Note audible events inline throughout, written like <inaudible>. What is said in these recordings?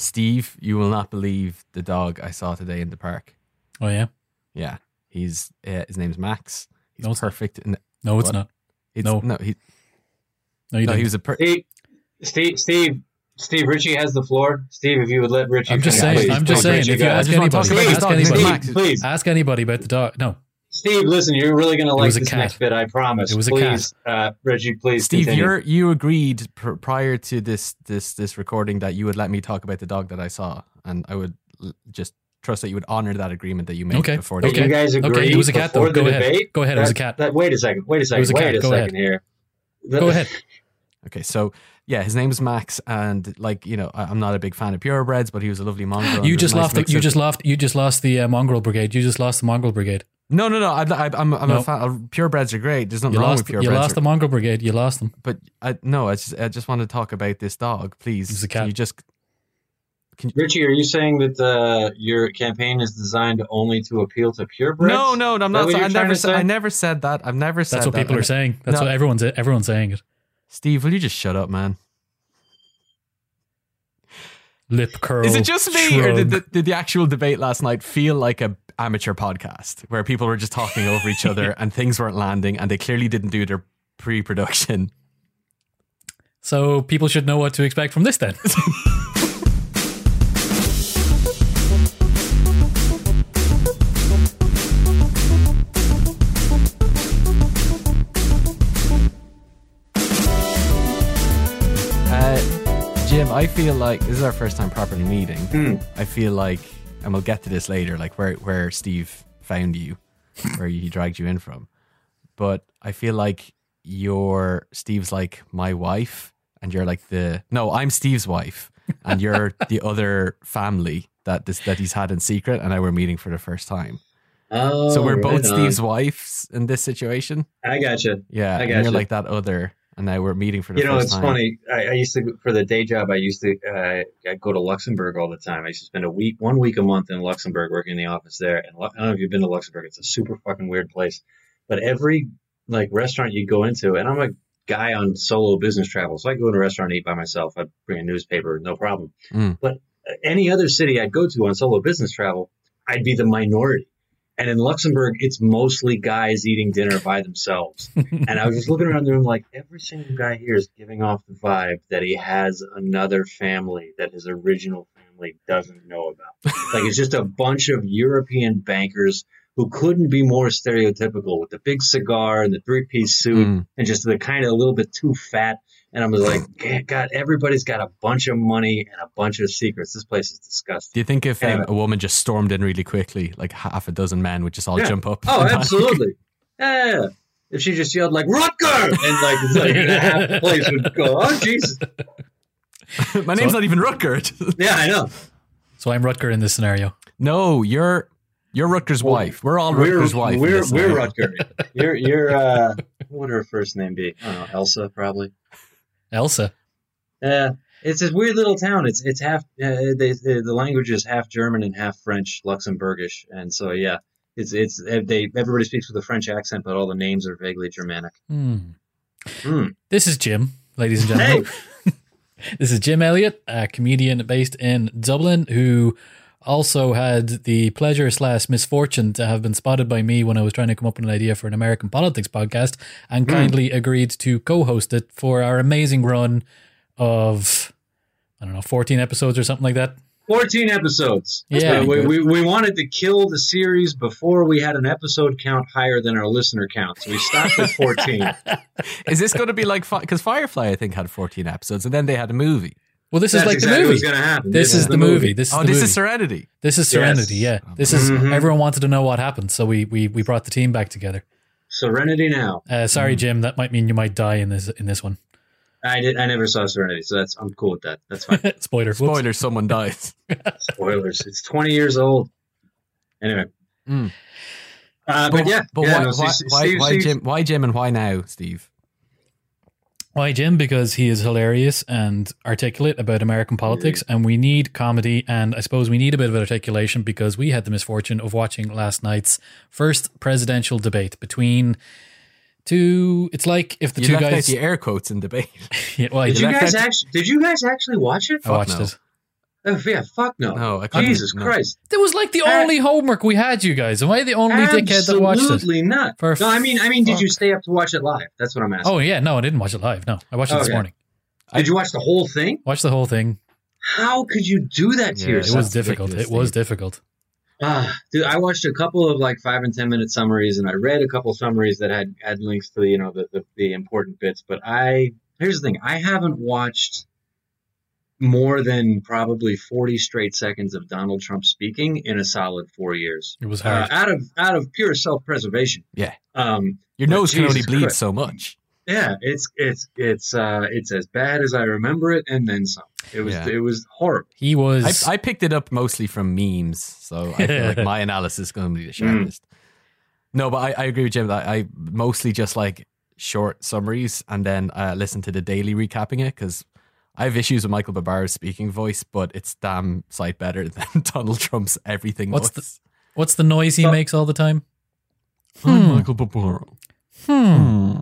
Steve, you will not believe the dog I saw today in the park. Oh yeah. Yeah, he's uh, his name's Max. He's No, it's not. perfect. In, No, it's What? not. it's, No. no, he, No, you no, didn't. he was a. Per- Steve, Steve, Steve, Steve, Richie has the floor. Steve, if you would let Richie. I'm just saying. please. I'm just Please, saying. Richie, If you ask I just wanna talk anybody, about ask anybody, please. ask anybody about the dog. No, Steve, listen, you're really going to like was a this cat. next bit, I promise. It was a please, Uh, Reggie, please Steve, you're you agreed pr- prior to this this this recording that you would let me talk about the dog that I saw, and I would l- just trust that you would honor that agreement that you made Okay, before. Did the okay. you guys agree Okay, it was a cat, though. Go ahead. debate? Go ahead, it was a cat. that- wait a second. Wait a second. was a wait cat, a go second ahead. here. The- go ahead. <laughs> Okay, so yeah, his name is Max, and like you know, I, I'm not a big fan of purebreds, but he was a lovely mongrel. You just nice lost. The, you of- just lost. You just lost the uh, mongrel brigade. You just lost the mongrel brigade. No, no, no. I, I, I'm I'm No. a fan. uh, Purebreds are great. There's nothing You wrong lost. with purebreds. You lost the mongrel brigade. You lost them. but I, no, I just I just want to talk about this dog, please. It was a Can you just Richie, are you saying that uh, your campaign is designed only to appeal to purebreds? no, no, no. I'm not. what I never said. say? I never said that. I've never said That's what that. people are saying. That's No. what everyone's. Everyone's saying it. Steve, will you just shut up, man? Lip curl. Is it just me, or did the, did the actual debate last night feel like a amateur podcast where people were just talking over each other <laughs> and things weren't landing, and they clearly didn't do their pre-production? So people should know what to expect from this then. <laughs> Uh, Jim, I feel like this is our first time properly meeting. Hmm. I feel like, and we'll get to this later, like where where Steve found you, where he dragged you in from. But I feel like you're Steve's like my wife, and you're like the no, I'm Steve's wife, and you're <laughs> the other family that this that he's had in secret, and now we're meeting for the first time. Oh, so we're oh, right both on. Steve's wives in this situation. I gotcha. Yeah, I and you're like that other, and now we're meeting for the You know, it's time. funny. I, I used to for the day job. I used to uh, I'd go to Luxembourg all the time. I used to spend a week, one week a month in Luxembourg, working in the office there. And I don't know if you've been to Luxembourg. It's a super fucking weird place. But every like restaurant you go into, and I'm a guy on solo business travel, so I go to a restaurant and eat by myself. I'd bring a newspaper, no problem. Mm. But any other city I'd go to on solo business travel, I'd be the minority. And in Luxembourg, it's mostly guys eating dinner by themselves. and I was just looking around the room like every single guy here is giving off the vibe that he has another family that his original family doesn't know about. like it's just a bunch of European bankers who couldn't be more stereotypical with the big cigar and the three piece suit Mm. and just the kind of a little bit too fat. And I was like, God, everybody's got a bunch of money and a bunch of secrets. This place is disgusting. Do you think if um, a woman just stormed in really quickly, like half a dozen men would just all Yeah. jump up? Oh, <laughs> and panic? absolutely. Yeah. If she just yelled like Rutger and like, <laughs> like half the place would go, oh Jesus. <laughs> My name's So- not even Rutger. Yeah, I know. so I'm Rutger in this scenario. no, you're you're Rutger's Well, wife. We're all We're Rutger's wife. we're we're. Rutger. You're you're uh what would her first name be? I don't know, Elsa probably. Elsa. Yeah. It's a weird little town. It's it's half uh, they, the the language is half German and half French, Luxembourgish, and so yeah, it's it's they everybody speaks with a French accent, but all the names are vaguely Germanic. Hmm. Hmm. This is Jim, ladies and gentlemen. Hey, <laughs> This is Jim Elliott, a comedian based in Dublin, who also had the pleasure slash misfortune to have been spotted by me when I was trying to come up with an idea for an American politics podcast, and Hmm. kindly agreed to co-host it for our amazing run of I don't know, fourteen episodes or something like that. 14 episodes. Yeah. We, we, we wanted to kill the series before we had an episode count higher than our listener count. So we stopped at 14. <laughs> Is this going to be like because Firefly? I think had 14 episodes, and then they had a movie. Well, this That's is like exactly the movie. going to happen. This is the movie. This is Oh, the this movie. is Serenity. This is Serenity. Yes. Yeah, this is Mhm. everyone wanted to know what happened, so we we we brought the team back together. Serenity now. Uh, sorry, Jim, that might mean you might die in this in this one. I did. I never saw Serenity, so that's I'm cool with that. That's fine. <laughs> Spoiler. Whoops. Spoiler: someone dies. <laughs> Spoilers. It's 20 years old. Anyway. Mm. Uh, but, yeah, but yeah, why, no, why, Steve- why, Steve- why Jim? Why Jim and why now, Steve? Why, Jim? Because he is hilarious and articulate about American politics, and we need comedy. And I suppose we need a bit of articulation because we had the misfortune of watching last night's first presidential debate between two. It's like if the you two left guys. out the air quotes in debate. <laughs> Yeah, well, Did you guys actually? Did you guys actually watch it? I watched no. it. Oh, yeah, fuck no. No, I couldn't. Jesus no. Christ. That was like the Uh, only homework we had, you guys. Am I the only dickhead that watched it? Absolutely not. For no, I mean, I mean, did you stay up to watch it live? That's what I'm asking. Oh yeah, no, I didn't watch it live. No, I watched it this morning. did you watch the whole thing? Watched the whole thing. How could you do that to Yeah, It was difficult. It was difficult. Ah, dude, I watched a couple of like five and ten minute summaries, and I read a couple summaries that had had links to the you know the, the the important bits. But I here's the thing: I haven't watched more than probably forty straight seconds of Donald Trump speaking in a solid four years, It was uh, out of out of pure self preservation. Yeah. Um, Your But nose can only bleed Christ. so much. yeah, it's it's it's uh it's as bad as I remember it, and then some. It was Yeah. it was horrible. he was. I, I picked it up mostly from memes, so I feel like <laughs> my analysis is going to be the Mm. sharpest. No, but I, I agree with Jim that I mostly just like short summaries and then uh, listen to the daily recapping it because I have issues with Michael Barbaro's speaking voice, but it's damn sight better <laughs> than Donald Trump's everything What's the- what's the noise he So- makes all the time? I'm Hmm. Michael Barbaro. Hmm.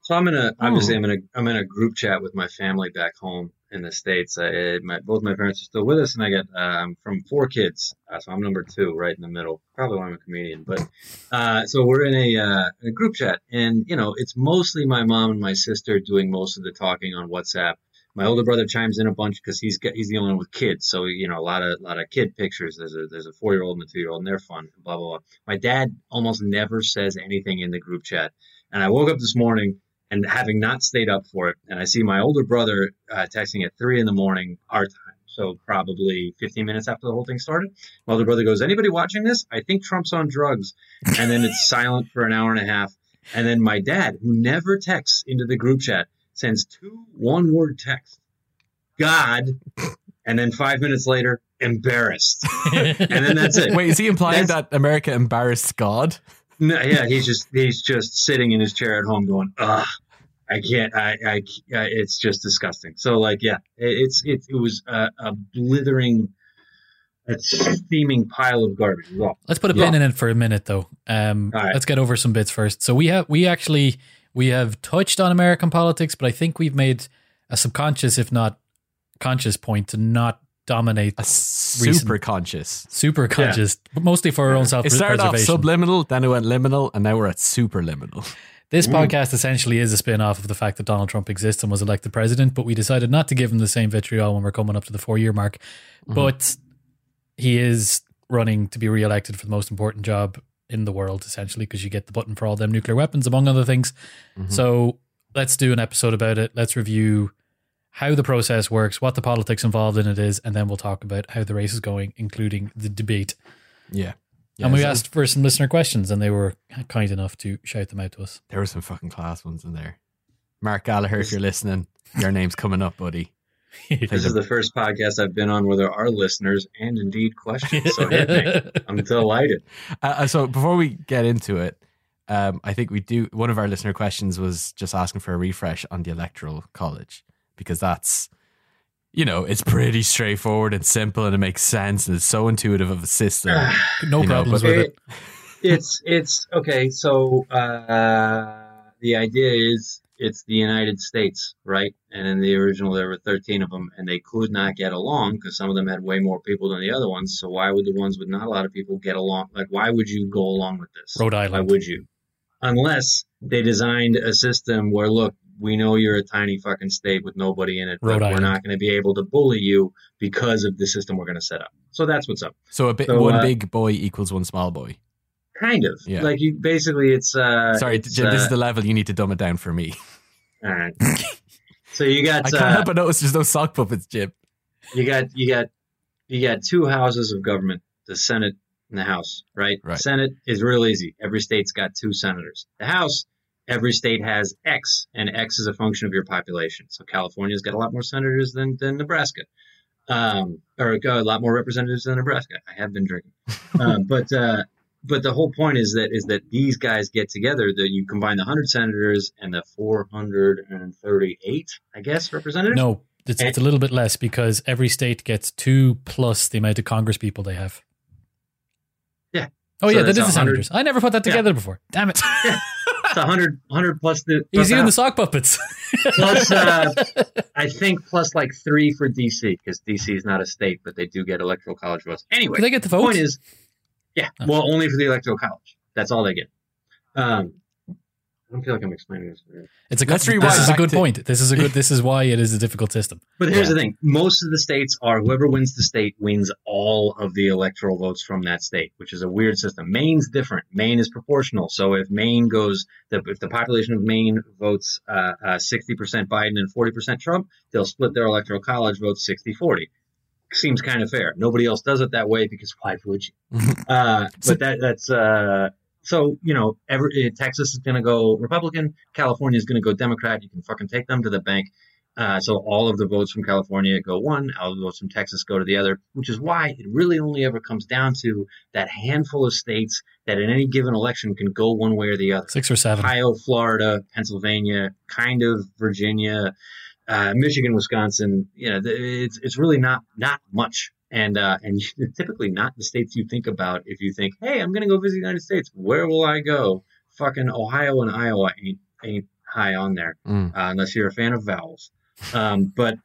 So I'm in a obviously Hmm. I'm in a I'm in a group chat with my family back home in the states. Uh, my, both my parents are still with us, and I got um, from four kids, uh, so I'm number two, right in the middle. Probably why I'm a comedian, but uh, so we're in a, uh, a group chat, and you know it's mostly my mom and my sister doing most of the talking on WhatsApp. My older brother chimes in a bunch because he's got, he's the only one with kids, so you know a lot of lot of kid pictures. There's a there's a four year old and a two year old, and they're fun. Blah blah blah. My dad almost never says anything in the group chat, and I woke up this morning and having not stayed up for it, and I see my older brother uh, texting at three in the morning our time, so probably 15 minutes after the whole thing started. My older brother goes, "Anybody watching this? I think Trump's on drugs," and then it's <laughs> silent for an hour and a half, and then my dad, who never texts into the group chat, sends two one-word texts, "God," and then five minutes later, embarrassed, <laughs> and then that's it. Wait, is he implying That's- that America embarrassed God? No, yeah, he's just he's just sitting in his chair at home going, ugh, I can't, I, I, I it's just disgusting. So like, yeah, it, it's it, it was a, a blithering, a steaming pile of garbage. It was awful. Let's put a Yeah. pin in it for a minute, though. Um, All right. Let's get over some bits first. So we have we actually we have touched on American politics, but I think we've made a subconscious, if not conscious, point to not dominate A super conscious. super conscious, but mostly for our own self It started off subliminal, then it went liminal, and now we're at superliminal. This Mm. podcast essentially is a spin off of the fact that Donald Trump exists and was elected president, but we decided not to give him the same vitriol when we're coming up to the four year mark. Mm-hmm. But he is running to be re-elected for the most important job in the world, essentially, because you get the button for all them nuclear weapons, among other things. Mhm. So let's do an episode about it. Let's review how the process works, what the politics involved in it is, and then we'll talk about how the race is going, including the debate. Yeah. and we so asked for some listener questions, and they were kind enough to shout them out to us. There were some fucking class ones in there. Mark Gallagher, if you're listening, your name's coming up, buddy. <laughs> This is the first podcast I've been on where there are listeners and indeed questions. So hit me. <laughs> I'm delighted. Uh, uh, so before we get into it, um, I think we do. One of our listener questions was just asking for a refresh on the electoral college because that's, you know, it's pretty straightforward and simple and it makes sense and it's so intuitive of a system. <sighs> no You know, problems but- with it. it's it's okay. So uh, the idea is it's the United States, right? And in the original, there were 13 of them, and they could not get along because some of them had way more people than the other ones. So why would the ones with not a lot of people get along? Like, why would you go along with this? Rhode Why Island. would you? Unless they designed a system where, look, we know you're a tiny fucking state with nobody in it, but Rhode we're not going to be able to bully you because of the system we're going to set up. So that's what's up. So a bit So, one uh, big boy equals one small boy. Kind of. Yeah. Like you basically, it's. Uh, Sorry, it's, Jim, this is uh, the level you need to dumb it down for me. All right. <laughs> so you got I can't uh, help but notice there's no sock puppets, Jim. you got you got you got two houses of government, the Senate and the House, right? Right. Senate is real easy. Every state's got two senators. The House, every state has X, and X is a function of your population. So California's got a lot more senators than than Nebraska, um, or a lot more representatives than Nebraska. I have been drinking, um, <laughs> but. Uh, but the whole point is that is that these guys get together. That you combine the hundred senators and the four hundred and thirty-eight, I guess, representatives. No, it's, it's a little bit less because every state gets two plus the amount of Congress people they have. Yeah. Oh So yeah, that is the 100. senators. I never put that Yeah. together before. Damn it. It's 100, 100 plus the <laughs> He's eating the sock puppets. plus uh, <laughs> I think plus like three for DC because DC is not a state, but they do get electoral college votes. Anyway, Do they get the the vote? point is, yeah, Oh. well, only for the electoral college. That's all they get. Um, I don't feel like I'm explaining this. It's a Let's good, rewind This is a good to- point. This is a good. This is why it is a difficult system. But here's Yeah. the thing: most of the states are whoever wins the state wins all of the electoral votes from that state, which is a weird system. Maine's different. Maine is proportional. So if Maine goes, the, if the population of Maine votes uh, uh, 60% Biden and 40% Trump, they'll split their electoral college votes 60-40. Seems kind of fair. Nobody else does it that way because why would you? <laughs> uh, So- but that that's uh, so you know, every, uh, Texas is going to go Republican, California is going to go Democrat. You can fucking take them to the bank. Uh, so all of the votes from California go one, all the votes from Texas go to the other, which is why it really only ever comes down to that handful of states that in any given election can go one way or the other. Six or seven. Ohio, Florida, Pennsylvania, kind of Virginia, uh, Michigan, Wisconsin. You know, it's it's really not not much, and uh, and <laughs> typically not the states you think about if you think, hey, I'm gonna go visit the United States. Where will I go? Fucking Ohio and Iowa ain't ain't high on there Mm. uh, unless you're a fan of vowels. Um, but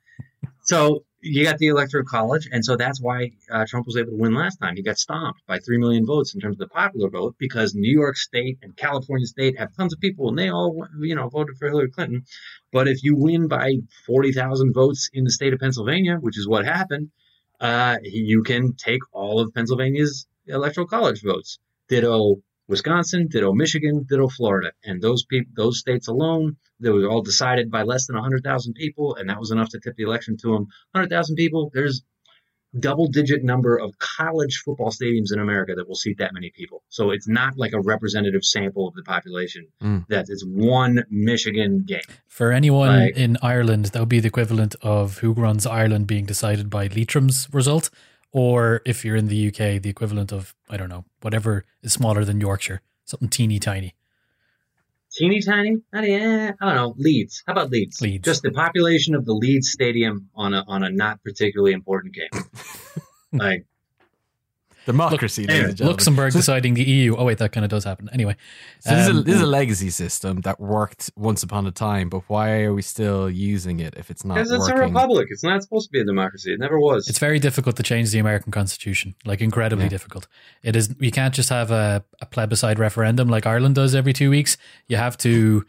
so you got the electoral college, and so that's why uh, Trump was able to win last time. He got stomped by three million votes in terms of the popular vote because New York State and California State have tons of people, and they all you know voted for Hillary Clinton. But if you win by forty thousand votes in the state of Pennsylvania, which is what happened, uh, you can take all of Pennsylvania's electoral college votes. Ditto Wisconsin, ditto Michigan, ditto Florida, and those people, those states alone, they were all decided by less than hundred thousand people, and that was enough to tip the election to them. Hundred thousand people. There's double-digit number of college football stadiums in America that will seat that many people. So it's not like a representative sample of the population. Mm. That it's one Michigan game. For anyone Like- in Ireland, that would be the equivalent of who runs Ireland being decided by Leitrim's result, or if you're in the UK, the equivalent of I don't know whatever is smaller than Yorkshire, something teeny tiny. Teeny tiny? Yeah, I don't know. Leeds. How about Leeds? Leeds. Just the population of the Leeds Stadium on a on a not particularly important game. <laughs> like Democracy, ladies anyway, and gentlemen. Luxembourg deciding the EU. Oh wait, that kind of does happen. Anyway, So this, is a, um, this is a legacy system that worked once upon a time, but why are we still using it if it's not because it's a republic. It's not supposed to be a democracy. It never was. It's very difficult to change the American Constitution, like incredibly Yeah. difficult. It is. You can't just have a, a plebiscite referendum like Ireland does every two weeks. You have to,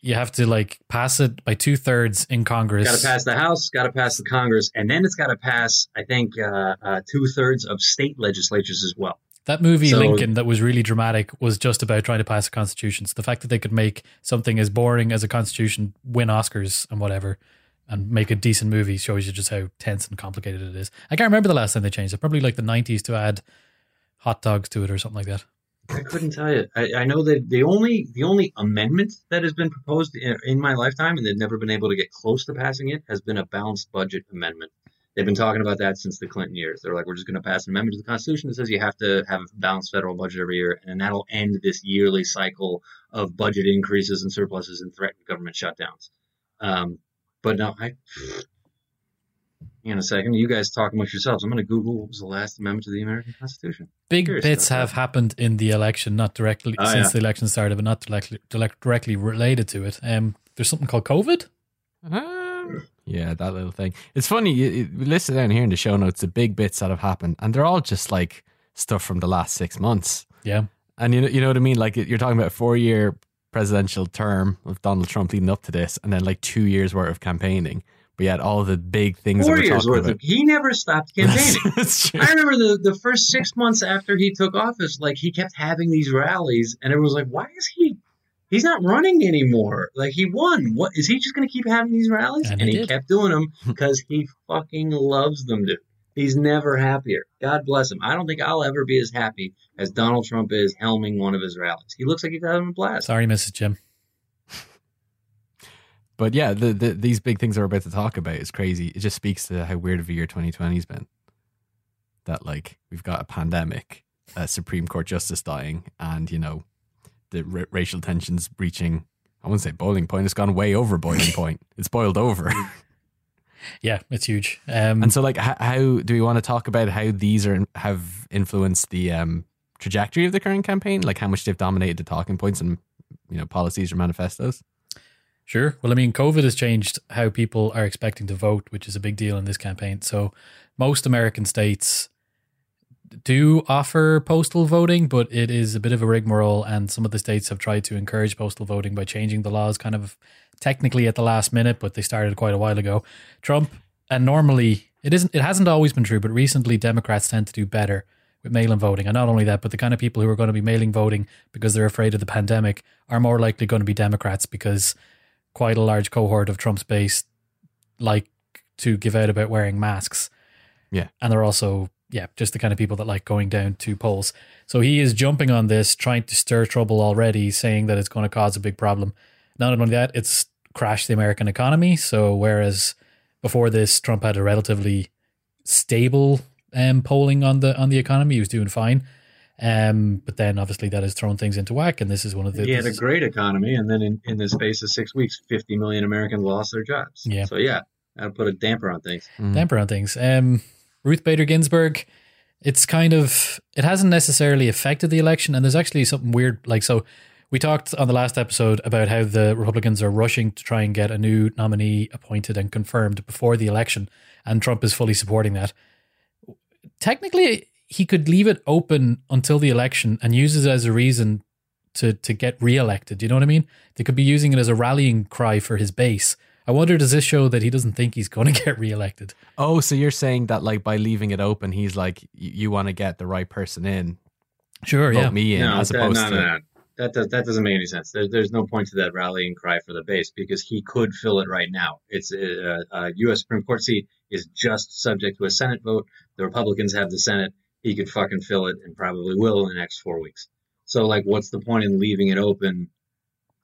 you have to like pass it by two thirds in Congress. got to pass the House, got to pass the Congress, and then it's got to pass, I think, uh, uh, two thirds of state legislatures as well. That movie So- Lincoln that was really dramatic was just about trying to pass a constitution. So the fact that they could make something as boring as a constitution win Oscars and whatever and make a decent movie shows you just how tense and complicated it is. I can't remember the last time they changed it. Probably like the 90s to add hot dogs to it or something like that. I couldn't tell you. I, I know that the only the only amendment that has been proposed in, in my lifetime, and they've never been able to get close to passing it, has been a balanced budget amendment. They've been talking about that since the Clinton years. They're like, we're just going to pass an amendment to the Constitution that says you have to have a balanced federal budget every year, and that'll end this yearly cycle of budget increases and surpluses and threatened government shutdowns. Um, but no, I. In a second, you guys talk amongst yourselves. I'm going to Google what was the last amendment to the American Constitution. Big Curious bits about have that. happened in the election, not directly Oh, since yeah. the election started, but not directly, directly related to it. Um, there's something called COVID. Um, yeah, that little thing. It's funny. You, you listen down here in the show notes, the big bits that have happened, and they're all just like stuff from the last six months. Yeah. And you know, you know what I mean? Like you're talking about a four year presidential term of Donald Trump leading up to this, and then like two years worth of campaigning. But yet, all the big things Four that we're years talking worth about. of. He never stopped <laughs> campaigning. That's true. I remember the, the first six months after he took office, like he kept having these rallies, and everyone was like, "Why is he? He's not running anymore. Like he won. What is he just going to keep having these rallies?" And And, he he did. kept doing them because <laughs> he fucking loves them, dude. He's never happier. God bless him. I don't think I'll ever be as happy as Donald Trump is helming one of his rallies. He looks like he's having a blast. Sorry, Mrs. Jim. But yeah, the, the these big things we're about to talk about is crazy. It just speaks to how weird of a year 2020's been. That like we've got a pandemic, a Supreme Court justice dying, and you know the r- racial tensions reaching. I wouldn't say boiling point. It's gone way over boiling <laughs> point. It's boiled over. Yeah, it's huge. Um, and so, like, how, how do we want to talk about how these are have influenced the um, trajectory of the current campaign? Like, how much they've dominated the talking points and you know policies or manifestos? Sure. Well, I mean, COVID has changed how people are expecting to vote, which is a big deal in this campaign. So, most American states do offer postal voting, but it is a bit of a rigmarole. And some of the states have tried to encourage postal voting by changing the laws kind of technically at the last minute, but they started quite a while ago. Trump, and normally it isn't, it hasn't always been true, but recently Democrats tend to do better with mail in voting. And not only that, but the kind of people who are going to be mailing voting because they're afraid of the pandemic are more likely going to be Democrats because quite a large cohort of Trump's base like to give out about wearing masks. Yeah. And they're also, yeah, just the kind of people that like going down to polls. So he is jumping on this, trying to stir trouble already, saying that it's going to cause a big problem. Not only that, it's crashed the American economy. So whereas before this, Trump had a relatively stable um, polling on the on the economy, he was doing fine. Um, but then obviously that has thrown things into whack, and this is one of the. He had a great economy, and then in, in the space of six weeks, 50 million Americans lost their jobs. Yeah. So, yeah, that'll put a damper on things. Mm. damper on things. Um, Ruth Bader Ginsburg, it's kind of it hasn't necessarily affected the election, and there's actually something weird. Like so, we talked on the last episode about how the Republicans are rushing to try and get a new nominee appointed and confirmed before the election, and Trump is fully supporting that. Technically, he could leave it open until the election and use it as a reason to to get reelected. Do you know what I mean? They could be using it as a rallying cry for his base. I wonder, does this show that he doesn't think he's going <laughs> to get reelected? Oh, so you're saying that like by leaving it open, he's like, you, you want to get the right person in, Sure, vote yeah. me in, no, as that, opposed no, to no, no. That, does, that doesn't make any sense. There, there's no point to that rallying cry for the base because he could fill it right now. It's a, a U.S. Supreme Court seat is just subject to a Senate vote. The Republicans have the Senate. He could fucking fill it and probably will in the next four weeks. So, like, what's the point in leaving it open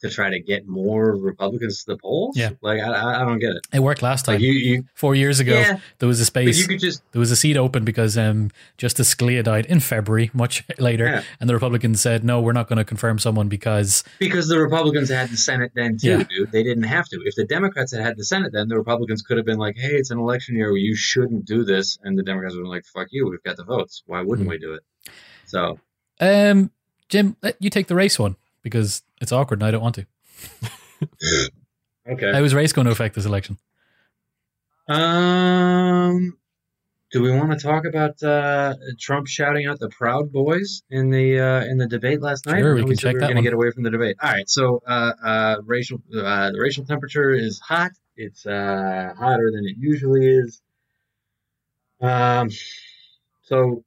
to try to get more Republicans to the polls? Yeah. Like, I, I I don't get it. It worked last time. Like, you, you Four years ago, Yeah. there was a space. you could just there was a seat open because um, Justice Scalia died in February, much <laughs> later, Yeah. and the Republicans said, "No, we're not going to confirm someone because Because the Republicans had the Senate then too, Yeah. dude. They didn't have to. If the Democrats had had the Senate then, the Republicans could have been like, "Hey, it's an election year. You shouldn't do this," and the Democrats would have been like, "Fuck you. We've got the votes. Why wouldn't Hmm. we do it?" So um, Jim, you take the race one because it's awkward and I don't want to. <laughs> okay. How is race going to affect this election? Um, do we want to talk about uh, Trump shouting out the Proud Boys in the uh, in the debate last night? Sure, we know can check we were that gonna get away from the debate. All right. So, uh, uh, racial uh, the racial temperature is hot. It's uh, hotter than it usually is. Um, so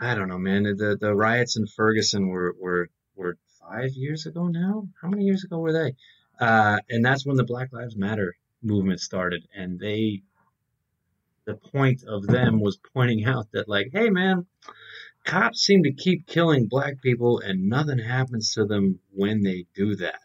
I don't know, man. The the riots in Ferguson were were were five years ago now. How many years ago were they? Uh, and that's when the Black Lives Matter movement started, and they the point of them was pointing out that like, hey man, cops seem to keep killing black people and nothing happens to them when they do that.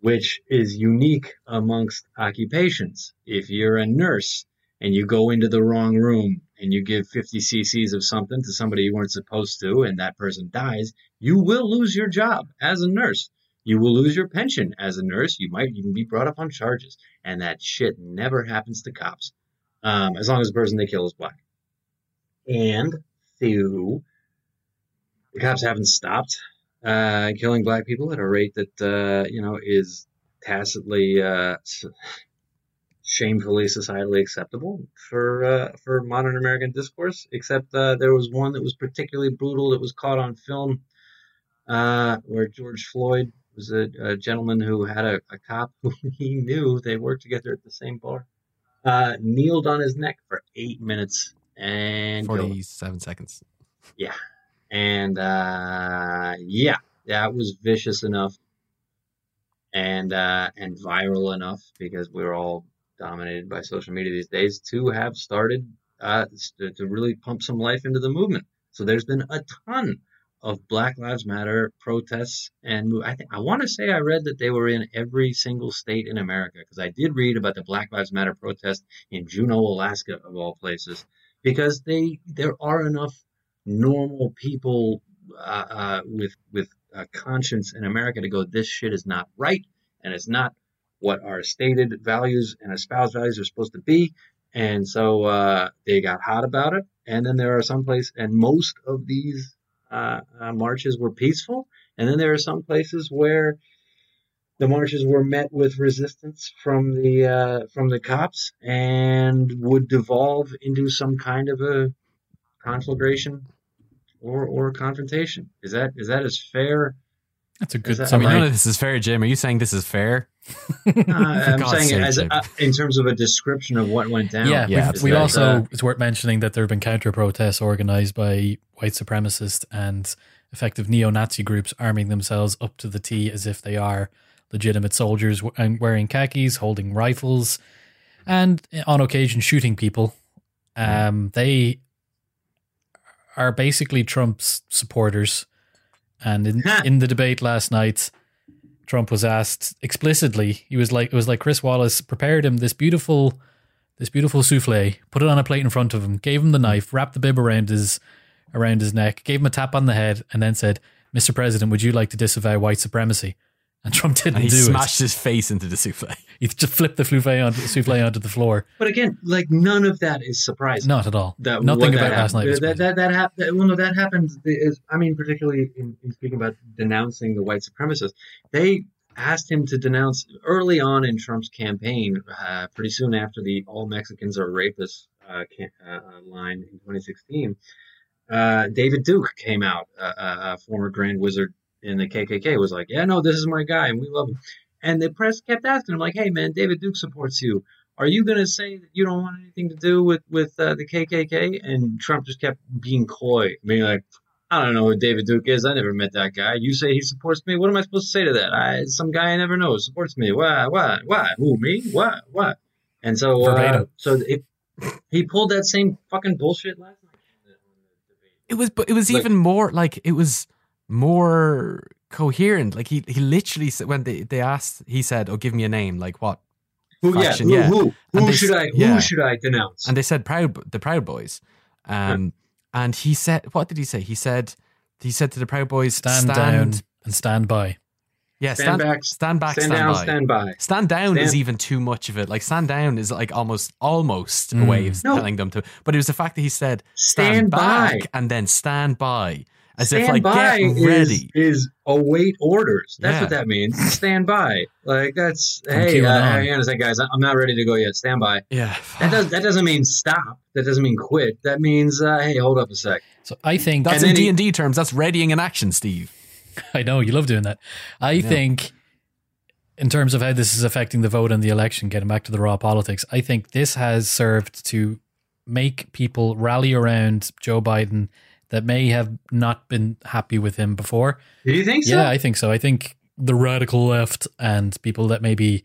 Which is unique amongst occupations. If you're a nurse and you go into the wrong room and you give 50 cc's of something to somebody you weren't supposed to and that person dies, you will lose your job as a nurse. You will lose your pension as a nurse. You might even be brought up on charges. And that shit never happens to cops um, as long as the person they kill is black. And the cops haven't stopped uh, killing black people at a rate that uh, you know is tacitly, uh, shamefully, societally acceptable for uh, for modern American discourse. Except uh, there was one that was particularly brutal that was caught on film, uh, where George Floyd was a, a gentleman who had a, a cop who <laughs> he knew they worked together at the same bar uh, kneeled on his neck for eight minutes and killed forty-seven seconds. Yeah. And uh, yeah, that was vicious enough and uh, and viral enough because we're all dominated by social media these days to have started uh, to, really pump some life into the movement. So there's been a ton of Black Lives Matter protests, and I think I want to say I read that they were in every single state in America because I did read about the Black Lives Matter protest in Juneau, Alaska, of all places, because they there are enough normal people uh, uh, with with uh, conscience in America to go, this shit is not right, and it's not what our stated values and espoused values are supposed to be. And so uh, they got hot about it. And then there are some places, and most of these uh, uh, marches were peaceful. And then there are some places where the marches were met with resistance from the uh, from the cops and would devolve into some kind of a conflagration or or confrontation. Is that is that as fair? That's a good that- I mean, summary. none of this is fair, Jim. Are you saying this is fair? <laughs> <laughs> Uh, I'm saying sake, as Jim. uh, in terms of a description of what went down. Yeah, Yeah, we've, we that, also uh, it's worth mentioning that there have been counter protests organized by white supremacists and effective neo-Nazi groups arming themselves up to the T as if they are legitimate soldiers and wearing khakis, holding rifles, and on occasion shooting people. Um, they are basically Trump's supporters, and in in the debate last night. Trump was asked explicitly. He was like, it was like Chris Wallace prepared him this beautiful, this beautiful souffle, put it on a plate in front of him, gave him the knife, wrapped the bib around his, around his neck, gave him a tap on the head, and then said, "Mr. President, would you like to disavow white supremacy?" And Trump didn't And he do smashed it. his face into the souffle. <laughs> He just flipped the souffle onto, souffle onto the floor. But again, like none of that is surprising. Not at all. that Nothing about that last night. happened. Was that that that, hap- that well, no, that happened. Is, I mean, particularly in, in speaking about denouncing the white supremacists, they asked him to denounce early on in Trump's campaign, uh, pretty soon after the "all Mexicans are rapists" uh, can, uh, uh, line in 2016. Uh, David Duke came out, uh, uh, a former Grand Wizard in the KKK, was like, "Yeah, no, this is my guy, and we love him." And the press kept asking him, like, "Hey, man, David Duke supports you." are you going to say that you don't want anything to do with with uh, the KKK? And Trump just kept being coy, being like, I don't know who David Duke is. I never met that guy. You say he supports me. What am I supposed to say to that? I some guy I never know supports me. Why? Why? Why? Who? Me? What? What? And so, uh, so it, he pulled that same fucking bullshit last night. on the- on the debate. It was, but it was Like- even more like it was more coherent. Like he, he literally said when they, they asked, he said, "Oh, give me a name." Like what? Who? Yeah. Who? yeah. Who? And Who they should s- I? yeah. Who should I denounce? And they said Proud, the Proud Boys. Um, and he said, what did he say? He said, he said to the Proud Boys, stand, down and stand by. Yeah, Stand stand, back, stand back, stand, stand, down. by. Stand by. Stand down is even too much of it. Like stand down is like almost almost a Mm. way of No. telling them to. But it was the fact that he said stand, Stand back by. and then stand by, as stand if like by get is, ready. is await orders. That's Yeah. what that means. <laughs> Stand by. Like that's From hey, uh, QAnon. hang on a second, guys. I'm not ready to go yet. Stand by. yeah, That does that doesn't mean stop. That doesn't mean quit. That means uh, hey, hold up a sec. So I think that's And in D and D terms. That's readying in action, Steve. <laughs> I know you love doing that. I Yeah. think, in terms of how this is affecting the vote and the election, getting back to the raw politics, I think this has served to make people rally around Joe Biden that may have not been happy with him before. Do you think so? Yeah, I think so. I think the radical left and people that maybe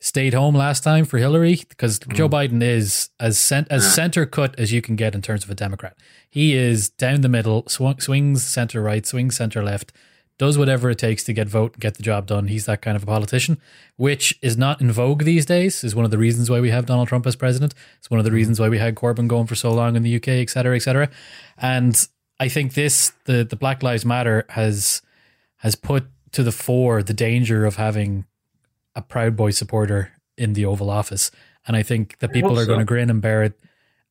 stayed home last time for Hillary, because hmm. Joe Biden is as cent- as center cut as you can get in terms of a Democrat. He is down the middle, sw- swings center right, swings center left, does whatever it takes to get vote get the job done. He's that kind of a politician, which is not in vogue these days. Is one of the reasons why we have Donald Trump as president. It's one of the hmm. reasons why we had Corbyn going for so long in the UK, et cetera, et cetera. And I think this the the Black Lives Matter has has put to the fore the danger of having a Proud Boy supporter in the Oval Office, and I think that people are so. going to grin and bear it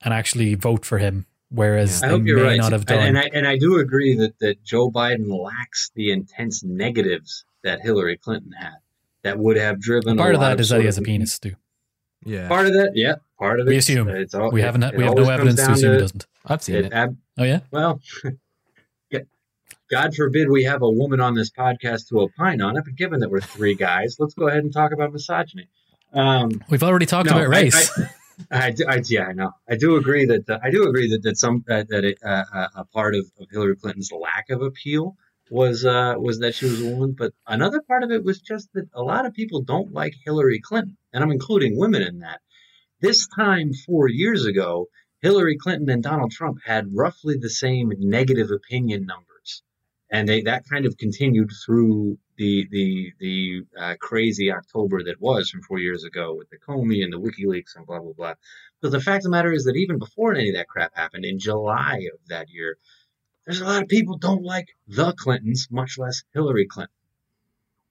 and actually vote for him, whereas I they hope may you're right. not have And- done. And, I and I do agree that that Joe Biden lacks the intense negatives that Hillary Clinton had. That would have driven. part a of lot that is that he has a penis too. Yeah, Part of that, yeah. Part of it. We assume. It's all, We it- haven't. it we have no evidence to down assume he doesn't. I've seen it it. ab- Oh yeah. Well, <laughs> God forbid we have a woman on this podcast to opine on it, but given that we're three guys, let's go ahead and talk about misogyny. Um, We've already talked no, about race. I, <laughs> I, do- I- yeah, I know. I do agree that uh, I do agree that that some that, that it, uh, uh, a part of, of Hillary Clinton's lack of appeal was uh, was that she was a woman, but another part of it was just that a lot of people don't like Hillary Clinton, and I'm including women in that. This time four years ago, Hillary Clinton and Donald Trump had roughly the same negative opinion numbers, and they that kind of continued through the the the uh, crazy October that was from four years ago with the Comey and the WikiLeaks and blah blah blah. But the fact of the matter is that even before any of that crap happened in July of that year, there's a lot of people don't like the Clintons, much less Hillary Clinton.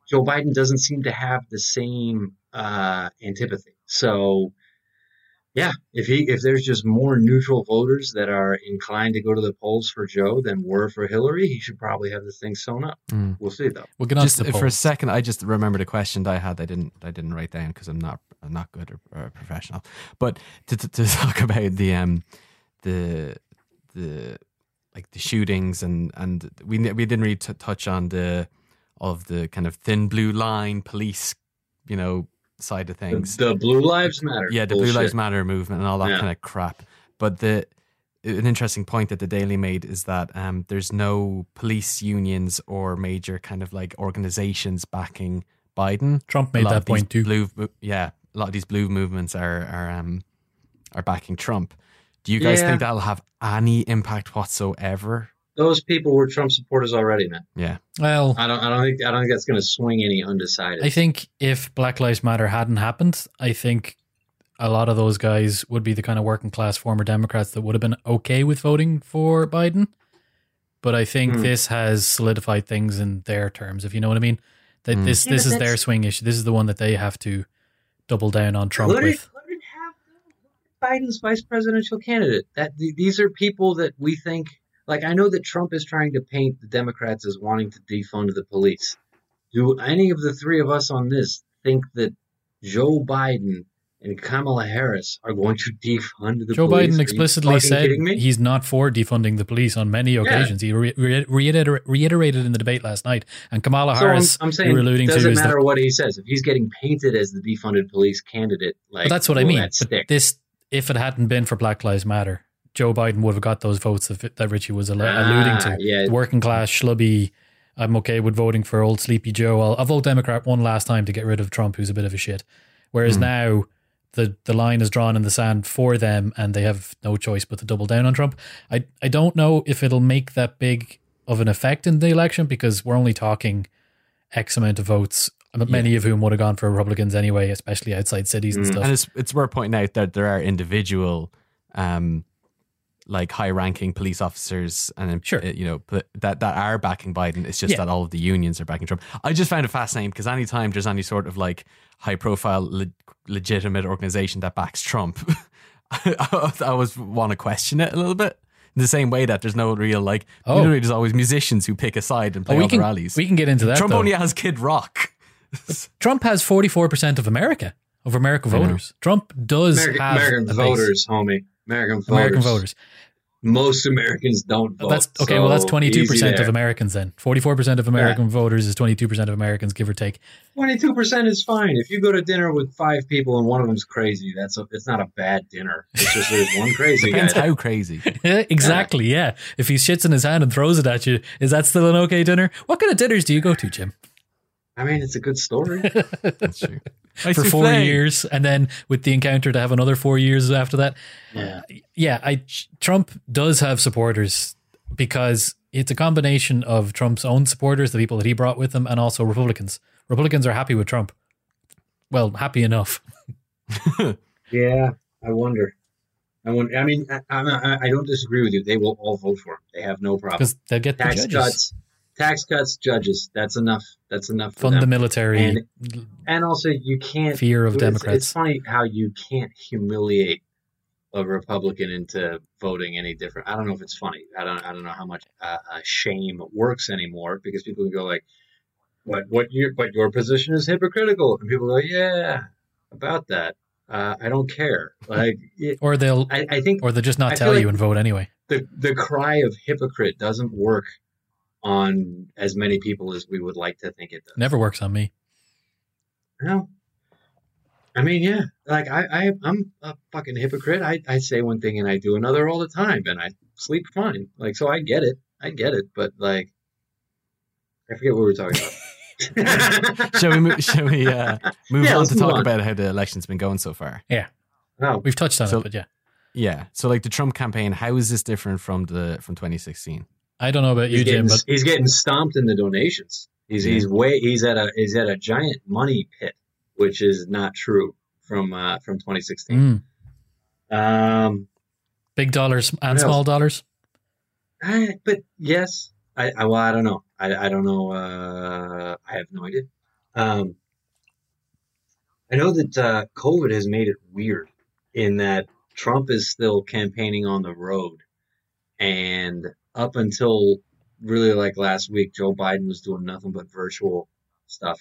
Joe Biden doesn't seem to have the same uh, antipathy. So Yeah, if he if there's just more neutral voters that are inclined to go to the polls for Joe than were for Hillary, he should probably have this thing sewn up. Mm. We'll see though. We'll get on Just to the for a second, I just remembered a question that I had. I didn't. I didn't write down because I'm not. I'm not good or, or professional. But to, to to <laughs> talk about the um the the like the shootings and and we we didn't really t- touch on the of the kind of thin blue line police, you know, side of things. the Blue Lives Matter. yeah, the Blue. Lives Matter movement and all that Yeah. kind of crap. But the an interesting point that the Daily made is that um, there's no police unions or major kind of like organizations backing Biden. Trump made lot that point too. Blue, yeah, a lot of these blue movements are are um are backing Trump. Do you guys Yeah. think that'll have any impact whatsoever? Those people were Trump supporters already, man. Yeah, Well, I don't. I don't think. I don't think that's going to swing any undecided. I think if Black Lives Matter hadn't happened, I think a lot of those guys would be the kind of working class former Democrats that would have been okay with voting for Biden. But I think Hmm. this has solidified things in their terms, if you know what I mean. That Hmm. this Yeah, this but is their swing issue. This is the one that they have to double down on Trump Let with. Let it have Biden's vice presidential candidate. That th- these are people that we think. Like I know that Trump is trying to paint the Democrats as wanting to defund the police. Do any of the three of us on this think that Joe Biden and Kamala Harris are going to defund the Joe police? Are Biden explicitly said he's not for defunding the police on many occasions. He re- re- reiter- reiterated in the debate last night. And Kamala So I'm, Harris, I'm saying you're alluding doesn't to, is matter the, what he says. If he's getting painted as the defunded police candidate, like that's what I mean. that But this, if it hadn't been for Black Lives Matter, Joe Biden would have got those votes of, that Richie was al- alluding Ah, to. yeah. Working class, schlubby. I'm okay with voting for old sleepy Joe. I'll, I'll vote Democrat one last time to get rid of Trump, who's a bit of a shit. Whereas Hmm. now the the line is drawn in the sand for them, and they have no choice but to double down on Trump. I I don't know if it'll make that big of an effect in the election because we're only talking X amount of votes, but many of whom would have gone for Republicans anyway, especially outside cities and Mm. stuff. and it's it's worth pointing out that there are individual, um, like high-ranking police officers and Sure. uh, you know that that are backing Biden. It's just Yeah. that all of the unions are backing Trump. I just found it fascinating because anytime there's any sort of like high-profile, le- legitimate organization that backs Trump, I, <laughs> I always want to question it a little bit. In the same way that there's no real like, Oh. literally, there's always musicians who pick a side and play Oh, we all the can rallies. we can get into that. Trump though. only has Kid Rock. <laughs> Trump has forty four percent of America of American voters. Trump does American, have American a base. voters, homie. American voters. American voters. Most Americans don't vote. That's okay. well, that's 22% of. Americans. Then forty four percent of American voters is twenty two percent of Americans, give or take. Twenty-two percent is fine. If you go to dinner with five people and one of them's crazy, that's a, it's not a bad dinner. It's just there's one crazy guy. Depends how crazy. <laughs> exactly. Yeah. If he shits in his hand and throws it at you, is that still an okay dinner? What kind of dinners do you go to, Jim? I mean, it's a good story. <laughs> That's true. For four years, and then with the encounter to have another four years after that. yeah. yeah, I Trump does have supporters because it's a combination of Trump's own supporters, the people that he brought with him, and also Republicans. Republicans are happy with Trump. Well, happy enough. <laughs> Yeah, I wonder. I wonder. I mean, I, I, I don't disagree with you. They will all vote for him. They have no problem. because they'll get the Tax judges cuts, tax cuts, judges. That's enough. That's enough. Fund the military, And- And also, you can't. fear of it's- Democrats. It's funny how you can't humiliate a Republican into voting any different. I don't know if it's funny. I don't. I don't know how much uh, uh, shame works anymore because people can go like, "What? What? Your but your position is hypocritical," and people go, "Yeah, about that. Uh, I don't care." Like, it, <laughs> or they'll I, I think or they'll just not I tell you like- and vote anyway. the the cry of hypocrite doesn't work on as many people as we would like to think it does. Never works on me. No. I mean, yeah. Like I, I I'm a fucking hypocrite. I, I say one thing and I do another all the time and I sleep fine. Like so I get it. I get it, but like I forget what we were talking about. <laughs> shall we move, shall we uh, move Yeah, on to move talk on. about how the election's been going so far? Yeah. Oh, We've touched on So- it, but yeah, Yeah. So like the Trump campaign, how is this different from the from 2016? I don't know about you, he's Jim, but he's getting stomped in the donations. He's he's way he's at a he's at a giant money pit, which is not true from uh, from 2016. mm, Um, big dollars and small dollars. I, but yes, I, I well, I don't know. I, I don't know. Uh, I have no idea. Um, I know that uh, COVID has made it weird in that Trump is still campaigning on the road, and up until really like last week, Joe Biden was doing nothing but virtual stuff.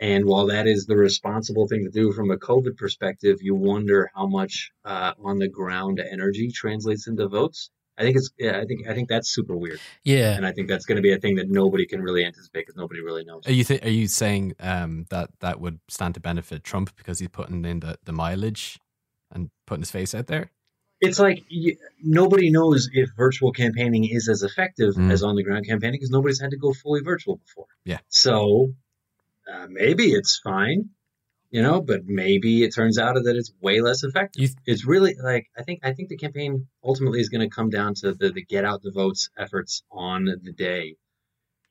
And while that is the responsible thing to do from a COVID perspective, you wonder how much uh, on the ground energy translates into votes. I think it's yeah, I think I think that's super weird, Yeah. and I think that's going to be a thing that nobody can really anticipate because nobody really knows. Are you th- are you saying um, that that would stand to benefit Trump because he's putting in the, the mileage and putting his face out there? It's like nobody knows if virtual campaigning is as effective Mm. as on the ground campaigning because nobody's had to go fully virtual before. Yeah. So uh, maybe it's fine, you know, but maybe it turns out that it's way less effective. You- it's really like I think I think the campaign ultimately is going to come down to the, the get out the votes efforts on the day